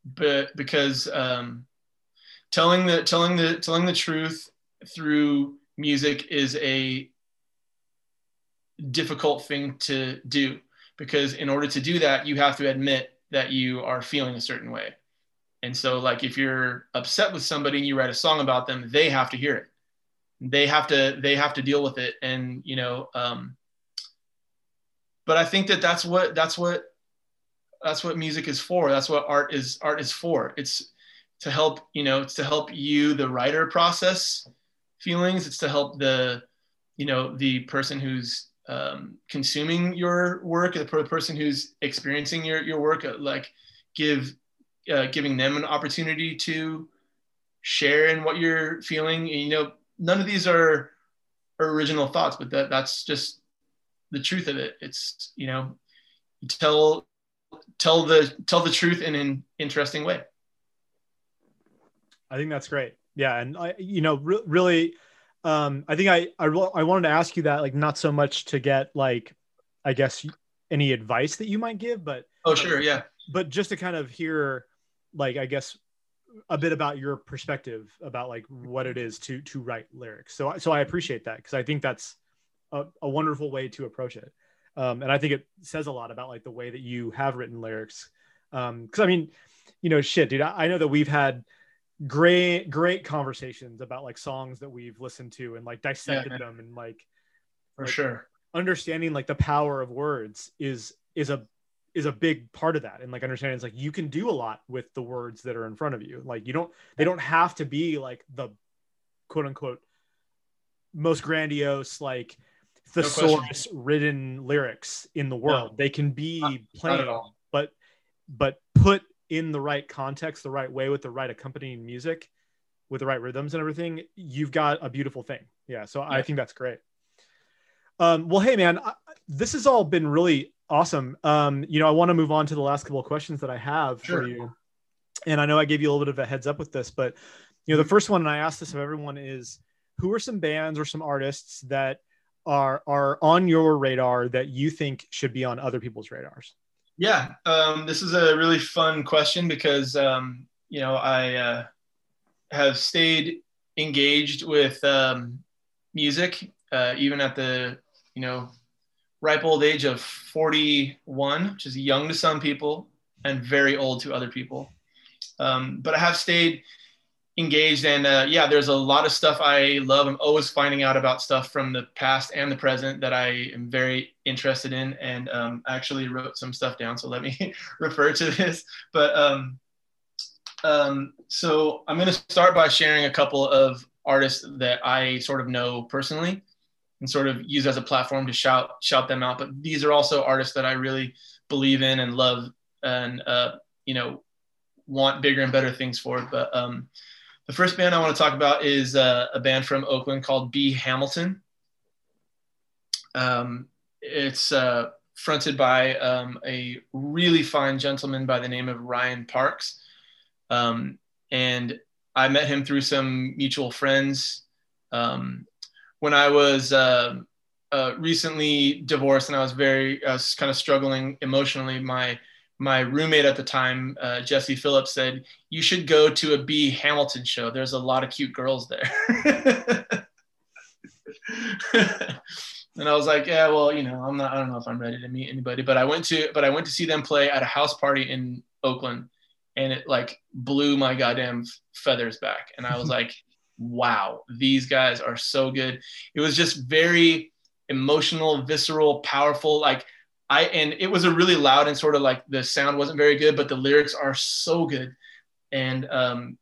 but because um, telling the telling the telling the truth through music is a difficult thing to do. Because in order to do that you have to admit that you are feeling a certain way. And so like if you're upset with somebody and you write a song about them they have to hear it. They have to they have to deal with it. And you know um but i think that that's what that's what that's what music is for. That's what art is art is for. It's to help you know it's to help you the writer process feelings. It's to help the you know the person who's um, consuming your work, the person who's experiencing your, your work, uh, like give uh, giving them an opportunity to share in what you're feeling. And, you know, none of these are original thoughts, but that that's just the truth of it. It's you know, tell tell the tell the truth in an interesting way. I think that's great. Yeah, and I, you know, re- really um, I think I, I I wanted to ask you that like not so much to get like I guess any advice that you might give, but oh sure, yeah, but just to kind of hear like I guess a bit about your perspective about like what it is to to write lyrics. So so I appreciate that because I think that's a, a wonderful way to approach it. Um, and I think it says a lot about like the way that you have written lyrics. Um, cause I mean, you know, shit, dude, I, I know that we've had great, great conversations about like songs that we've listened to and like dissected yeah, them and like, for like, sure. understanding like the power of words is, is a, is a big part of that. And like understanding it's like you can do a lot with the words that are in front of you. Like you don't they don't have to be like the quote unquote most grandiose like thesaurus no written lyrics in the world. No. they can be plain but but put in the right context the right way with the right accompanying music with the right rhythms and everything you've got a beautiful thing yeah so yeah. i think that's great um, well hey man I, this has all been really awesome um, you know i want to move on to the last couple of questions that i have sure. for you and i know i gave you a little bit of a heads up with this but you know the first one and i asked this of everyone is who are some bands or some artists that are are on your radar that you think should be on other people's radars? Yeah, um, this is a really fun question because um, you know I uh, have stayed engaged with um, music uh, even at the you know ripe old age of 41, which is young to some people and very old to other people. Um, but I have stayed engaged and uh, yeah there's a lot of stuff i love. I'm always finding out about stuff from the past and the present that i am very interested in and um, i actually wrote some stuff down so let me refer to this. But um, um, so i'm going to start by sharing a couple of artists that i sort of know personally and sort of use as a platform to shout shout them out. But these are also artists that i really believe in and love and uh, you know want bigger and better things for. But um, the first band I want to talk about is uh, a band from Oakland called B Hamilton. Um, it's uh, fronted by um, a really fine gentleman by the name of Ryan Parks. Um, and I met him through some mutual friends. Um, when I was uh, uh, recently divorced and I was very, I was kind of struggling emotionally, my my roommate at the time, uh, Jesse Phillips, said, You should go to a B Hamilton show. There's a lot of cute girls there. and I was like, Yeah, well, you know, I'm not, I don't know if I'm ready to meet anybody, but I went to, but I went to see them play at a house party in Oakland and it like blew my goddamn feathers back. And I was like, Wow, these guys are so good. It was just very emotional, visceral, powerful. Like, I and it was a really loud and sort of like the sound wasn't very good, but the lyrics are so good and um,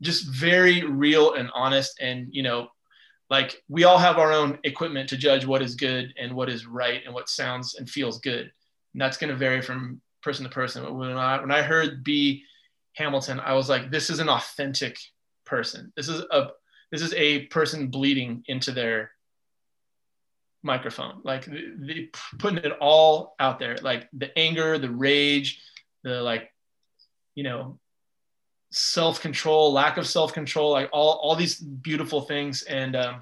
just very real and honest. And you know, like we all have our own equipment to judge what is good and what is right and what sounds and feels good. And that's going to vary from person to person. But when I when I heard B Hamilton, I was like, this is an authentic person. This is a this is a person bleeding into their microphone like the, the, putting it all out there like the anger the rage the like you know self-control lack of self-control like all, all these beautiful things. And um,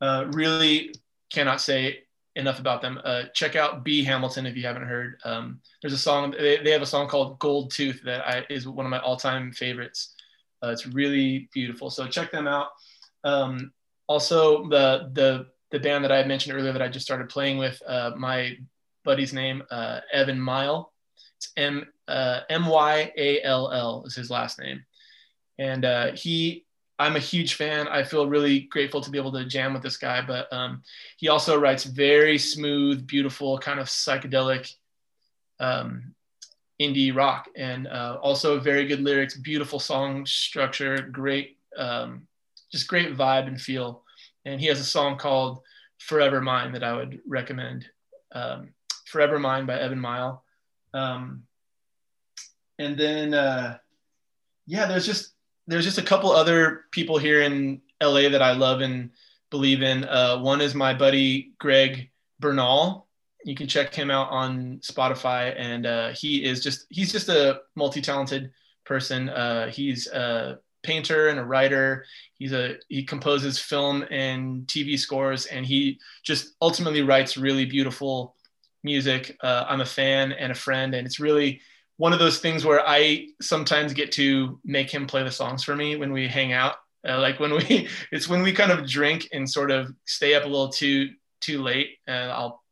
uh, really cannot say enough about them. Uh, check out b hamilton if you haven't heard. Um, there's a song they, they have a song called gold tooth that I, is one of my all-time favorites. Uh, it's really beautiful. So check them out. Um, also the the the band that I mentioned earlier that I just started playing with, uh, my buddy's name, uh, Evan Myall. It's M uh, M Y A L L is his last name, and uh, he. I'm a huge fan. I feel really grateful to be able to jam with this guy, but um, he also writes very smooth, beautiful, kind of psychedelic um, indie rock, and uh, also very good lyrics, beautiful song structure, great, um, just great vibe and feel and he has a song called "Forever Mine" that I would recommend. Um, "Forever Mine" by Evan Myall. Um, and then, uh, yeah, there's just there's just a couple other people here in LA that I love and believe in. Uh, one is my buddy Greg Bernal. You can check him out on Spotify, and uh, he is just he's just a multi-talented person. Uh, he's a painter and a writer. He's a he composes film and TV scores, and he just ultimately writes really beautiful music. Uh, I'm a fan and a friend, and it's really one of those things where I sometimes get to make him play the songs for me when we hang out. Uh, like when we, it's when we kind of drink and sort of stay up a little too too late, and I'll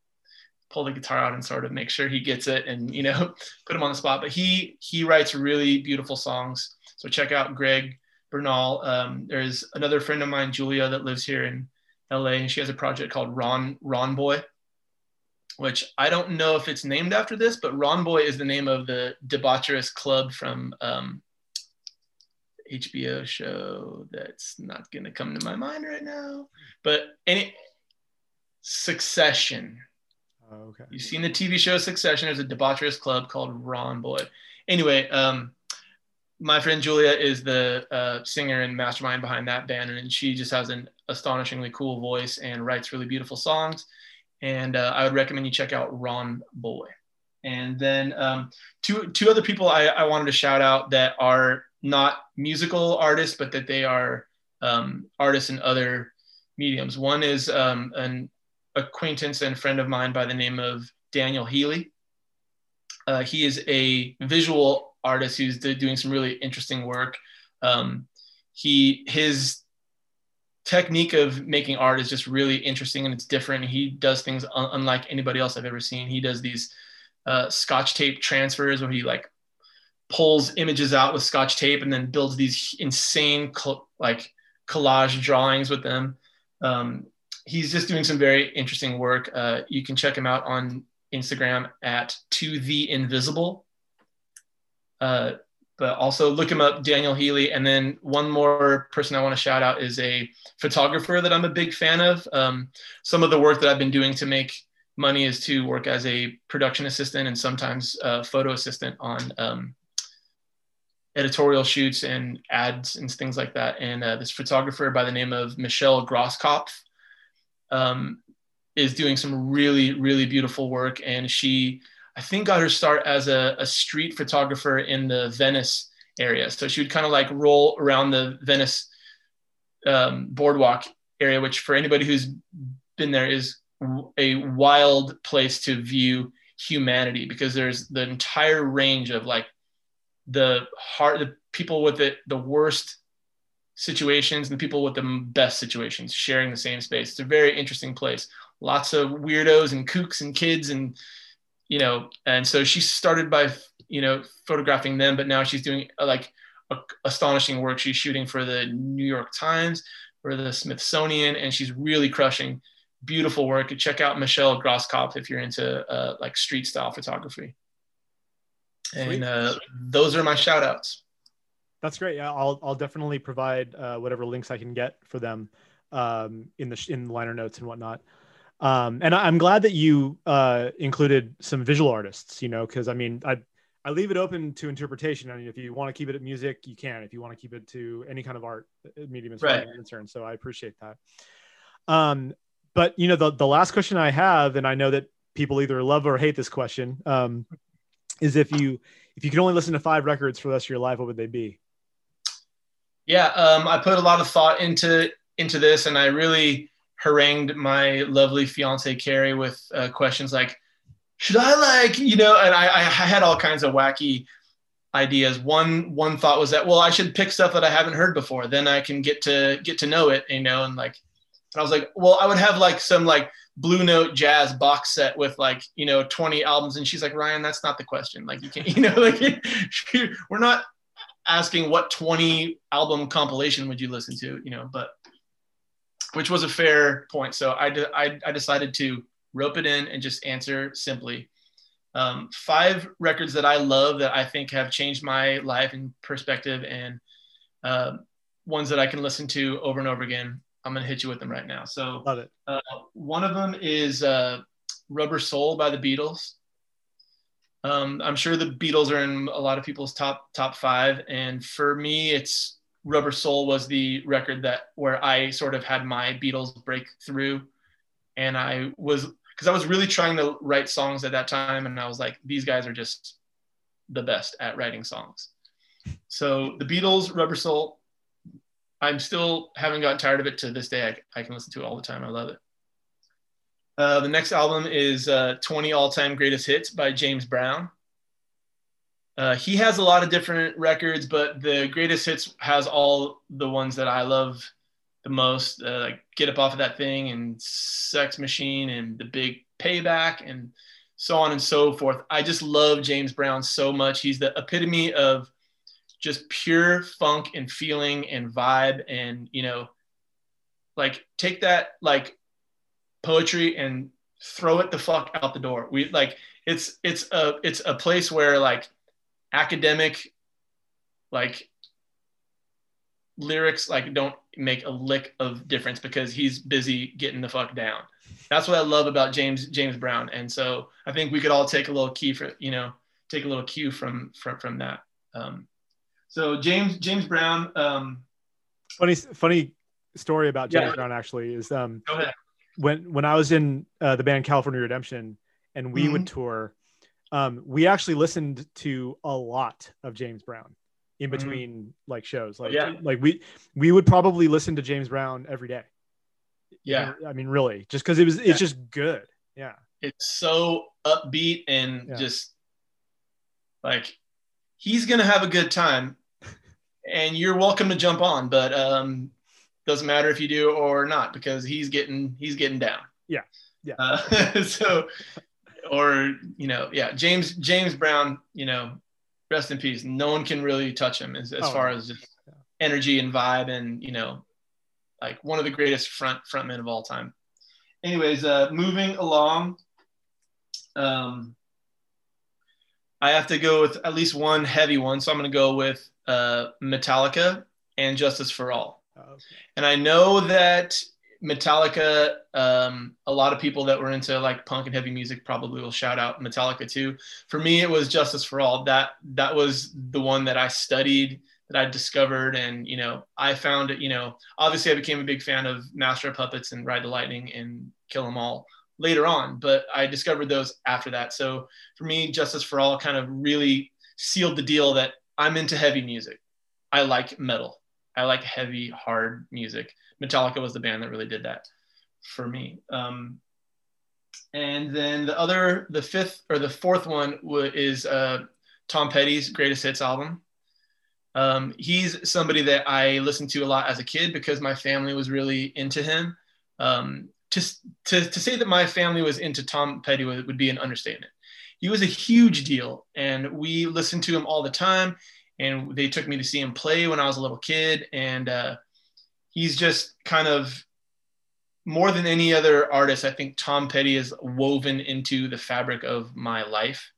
pull the guitar out and sort of make sure he gets it and you know put him on the spot. But he he writes really beautiful songs. So check out Greg Bernal. Um, there's another friend of mine, Julia, that lives here in LA, and she has a project called Ron Ron Boy, which I don't know if it's named after this, but Ron Boy is the name of the debaucherous club from um, HBO show that's not gonna come to my mind right now. But any Succession. Oh, okay. You've seen the TV show Succession. There's a debaucherous club called Ron Boy. Anyway, um, my friend Julia is the uh, singer and mastermind behind that band, and she just has an astonishingly cool voice and writes really beautiful songs. And uh, I would recommend you check out Ron Boy. And then um, two two other people I, I wanted to shout out that are not musical artists, but that they are um, artists in other mediums. One is um, an acquaintance and friend of mine by the name of Daniel Healy. Uh, he is a visual artist who's doing some really interesting work. Um, he his technique of making art is just really interesting and it's different. He does things un- unlike anybody else I've ever seen. He does these uh, scotch tape transfers where he like pulls images out with scotch tape and then builds these insane cl- like collage drawings with them. Um, he's just doing some very interesting work. Uh, you can check him out on Instagram at to the invisible. Uh, but also look him up, Daniel Healy. And then one more person I want to shout out is a photographer that I'm a big fan of. Um, some of the work that I've been doing to make money is to work as a production assistant and sometimes a photo assistant on um, editorial shoots and ads and things like that. And uh, this photographer by the name of Michelle Groskopf um, is doing some really, really beautiful work. And she, I think, got her start as a, a street photographer in the Venice area. So she would kind of like roll around the Venice um, boardwalk area, which for anybody who's been there is a wild place to view humanity because there's the entire range of like the heart, the people with it, the worst situations and the people with the best situations sharing the same space. It's a very interesting place. Lots of weirdos and kooks and kids and you know, and so she started by you know photographing them, but now she's doing uh, like astonishing work. She's shooting for the New York Times, for the Smithsonian, and she's really crushing beautiful work. Check out Michelle Groskopf if you're into uh, like street style photography. And uh, those are my shout outs. That's great. Yeah, I'll I'll definitely provide uh, whatever links I can get for them um, in the in the liner notes and whatnot. Um, and I, am glad that you uh, included some visual artists. You know, because I mean, I I leave it open to interpretation. I mean, if you want to keep it at music, you can. If you want to keep it to any kind of art uh, medium, as far as concerned. So I appreciate that. Um, but you know, the the last question I have, and I know that people either love or hate this question, um, is if you if you could only listen to five records for the rest of your life, what would they be? Yeah, um, I put a lot of thought into into this, and I really harangued my lovely fiance Carrie with uh, questions like, "Should I like you know?" And I, I had all kinds of wacky ideas. One one thought was that well, I should pick stuff that I haven't heard before. Then I can get to get to know it, you know. And like, and I was like, well, I would have like some like Blue Note jazz box set with like you know 20 albums. And she's like, Ryan, that's not the question. Like you can't, you know, like we're not asking what 20 album compilation would you listen to, you know, but which was a fair point. So I, de- I, I, decided to rope it in and just answer simply. Um, five records that I love that I think have changed my life and perspective and uh, ones that I can listen to over and over again. I'm going to hit you with them right now. So love it. Uh, one of them is uh, Rubber Soul by the Beatles. Um, I'm sure the Beatles are in a lot of people's top top five, and for me, it's Rubber Soul was the record that where I sort of had my Beatles breakthrough, and I was because I was really trying to write songs at that time, and I was like, these guys are just the best at writing songs. So the Beatles, Rubber Soul, I'm still haven't gotten tired of it to this day. I, I can listen to it all the time. I love it. Uh, the next album is uh, 20 All Time Greatest Hits by James Brown. Uh, he has a lot of different records, but the Greatest Hits has all the ones that I love the most, uh, like Get Up Off of That Thing and Sex Machine and The Big Payback and so on and so forth. I just love James Brown so much. He's the epitome of just pure funk and feeling and vibe and, you know, like take that like poetry and throw it the fuck out the door. We like it's it's a it's a place where like academic like lyrics like don't make a lick of difference because he's busy getting the fuck down. That's what I love about James James Brown, and so I think we could all take a little key for you know take a little cue from from from that. Um, so James James Brown. Um, funny funny story about James Yeah. Brown actually is um when when I was in uh, the band California Redemption and we would Mm-hmm. tour, um, we actually listened to a lot of James Brown in Mhm. between like shows. Like Yeah. like we we would probably listen to James Brown every day. Yeah, I mean really, just because it was it's Yeah. just good. Yeah. it's so upbeat and Yeah. just like he's gonna have a good time, and you're welcome to jump on, but um, doesn't matter if you do or not because he's getting he's getting down. Yeah. Yeah. Uh, so, or you know, yeah, James James Brown, you know, rest in peace. No one can really touch him as, as Oh, far as just energy and vibe, and you know, like one of the greatest front frontmen of all time. Anyways, uh, moving along. Um, I have to go with at least one heavy one, so I'm going to go with uh, Metallica and Justice for All. Uh, And I know that Metallica, um, a lot of people that were into like punk and heavy music probably will shout out Metallica too. For me, it was Justice for All. That that was the one that I studied, that I discovered, and you know, I found it. You know, obviously, I became a big fan of Master of Puppets and Ride the Lightning and Kill 'Em All later on, but I discovered those after that. So for me, Justice for All kind of really sealed the deal that I'm into heavy music. I like metal. I like heavy, hard music. Metallica was the band that really did that for me. Um, and then the other, the fifth or the fourth one wa- is uh, Tom Petty's Greatest Hits album. Um, he's somebody that I listened to a lot as a kid because my family was really into him. Um, to, to, to say that my family was into Tom Petty would, would be an understatement. He was a huge deal, and we listened to him all the time and they took me to see him play when I was a little kid. And uh, he's just kind of more than any other artist. I think Tom Petty is woven into the fabric of my life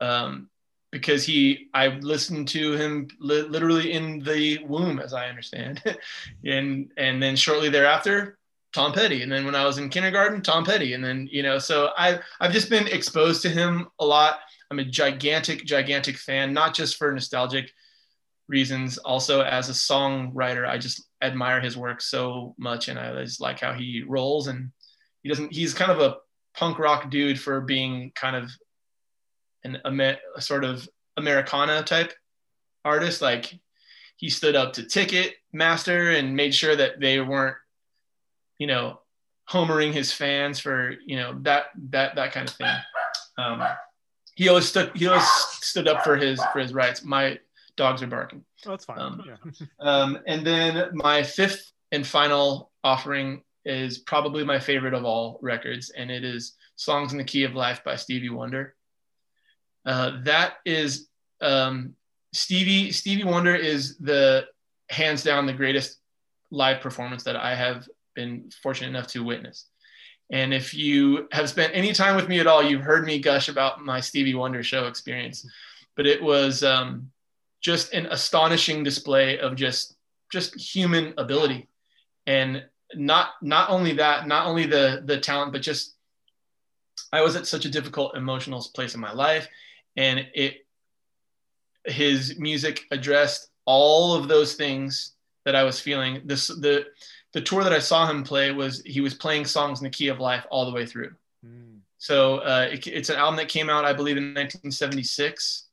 um, because he, I listened to him li- literally in the womb, as I understand, and and then shortly thereafter. Tom Petty, and then when I was in kindergarten, Tom Petty, and then you know, so I I've just been exposed to him a lot. I'm a gigantic, gigantic fan, not just for nostalgic reasons, also as a songwriter. I just admire his work so much, and I just like how he rolls. And he doesn't. He's kind of a punk rock dude for being kind of an a sort of Americana type artist. Like he stood up to Ticketmaster and made sure that they weren't, you know, homering his fans for you know that that that kind of thing. Um, he always stood he always stood up for his for his rights. My dogs are barking. oh, that's fine. Um, yeah. Um, and then my fifth and final offering is probably my favorite of all records, and it is "Songs in the Key of Life" by Stevie Wonder. Uh, that is um, Stevie. Stevie Wonder is the hands down the greatest live performance that I have been fortunate enough to witness. And if you have spent any time with me at all, you've heard me gush about my Stevie Wonder show experience. But it was um, just an astonishing display of just just human ability, and not not only that, not only the the talent, but just I was at such a difficult emotional place in my life, and it his music addressed all of those things that I was feeling. This the the tour that I saw him play was he was playing songs in the key of life all the way through. Mm. So uh, it, it's an album that came out, I believe, in 1976.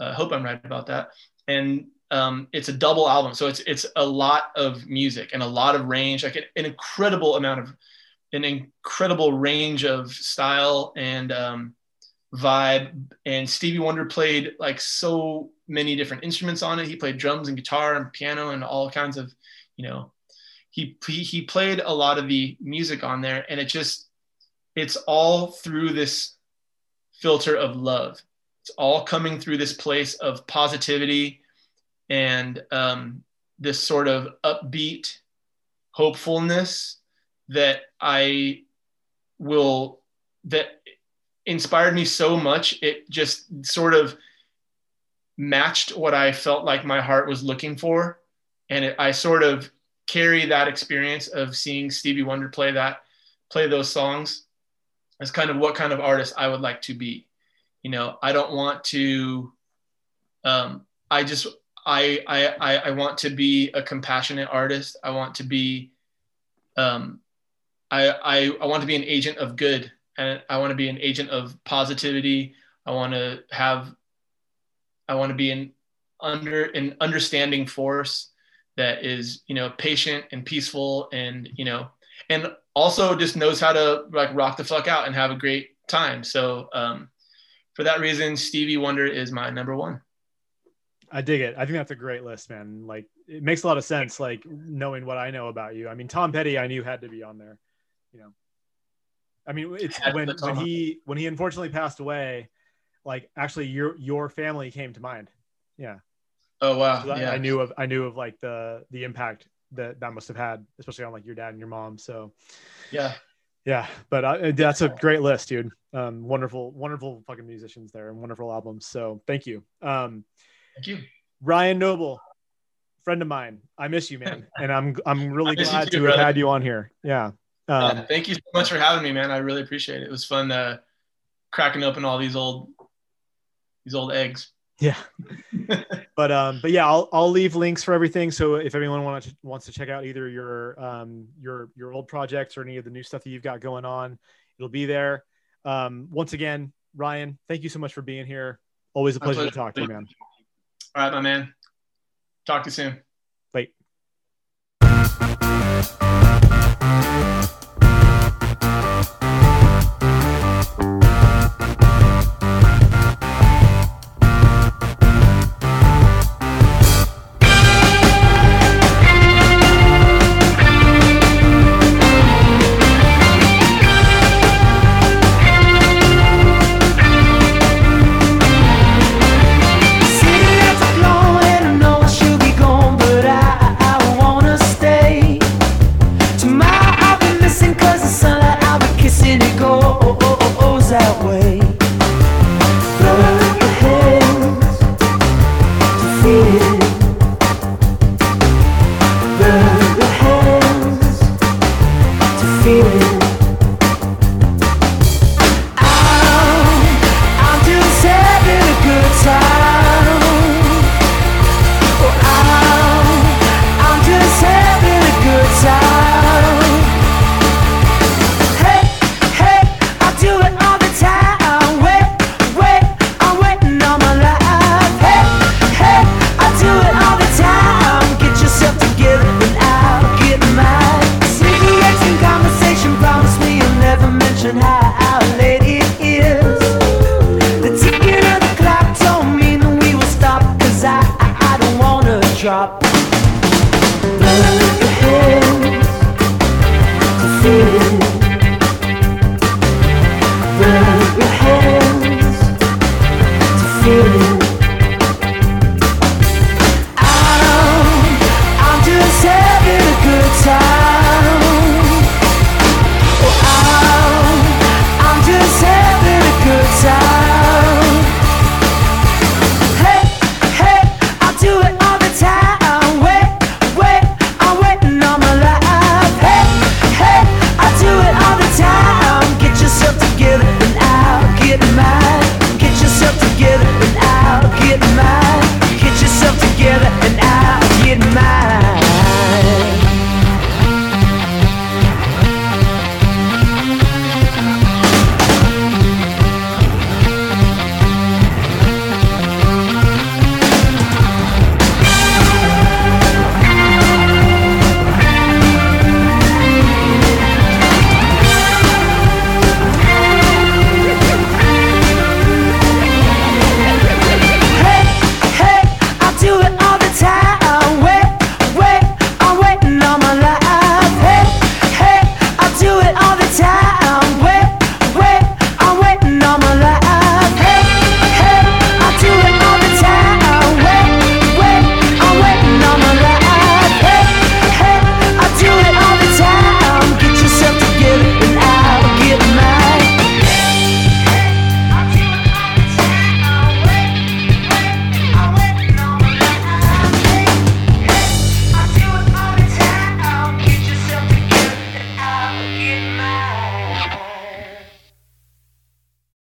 I uh, hope I'm right about that. And um, it's a double album, so it's it's a lot of music and a lot of range, like an, an incredible amount of an incredible range of style and um, vibe. And Stevie Wonder played like so many different instruments on it. He played drums and guitar and piano and all kinds of, you know, he, he played a lot of the music on there, and it just it's all through this filter of love. It's all coming through this place of positivity and um, this sort of upbeat hopefulness that I will that inspired me so much. It just sort of matched what I felt like my heart was looking for. And it, I sort of carry that experience of seeing Stevie Wonder play that, play those songs as kind of what kind of artist I would like to be. You know, I don't want to, um, I just, I, I, I want to be a compassionate artist. I want to be, um, I, I, I want to be an agent of good and I want to be an agent of positivity. I want to have I want to be an under an understanding force that is, you know, patient and peaceful and, you know, and also just knows how to like rock the fuck out and have a great time. So um, for that reason, Stevie Wonder is my number one. I dig it. I think that's a great list, man. Like it makes a lot of sense, like knowing what I know about you. I mean, Tom Petty, I knew had to be on there, you know. I mean, it's when when he when he unfortunately passed away, like actually your your family came to mind. Yeah. Oh wow. So yeah. I, I knew of I knew of like the the impact that that must have had, especially on like your dad and your mom. So yeah. Yeah, but uh, that's a great list, dude. Um, wonderful, wonderful fucking musicians there and wonderful albums. So thank you. Um, thank you, Ryan Noble, friend of mine. I miss you, man, and I'm I'm really glad too, to have had you on here. Yeah. Um, yeah. Thank you so much for having me, man. I really appreciate it. It was fun uh, cracking open all these old these old eggs. Yeah. but um, but yeah, I'll I'll leave links for everything. So if anyone wants to, wants to check out either your um your your old projects or any of the new stuff that you've got going on, it'll be there. Um, once again, Ryan, thank you so much for being here. Always a pleasure, pleasure. to talk to you, man. All right, my man. Talk to you soon. Bye.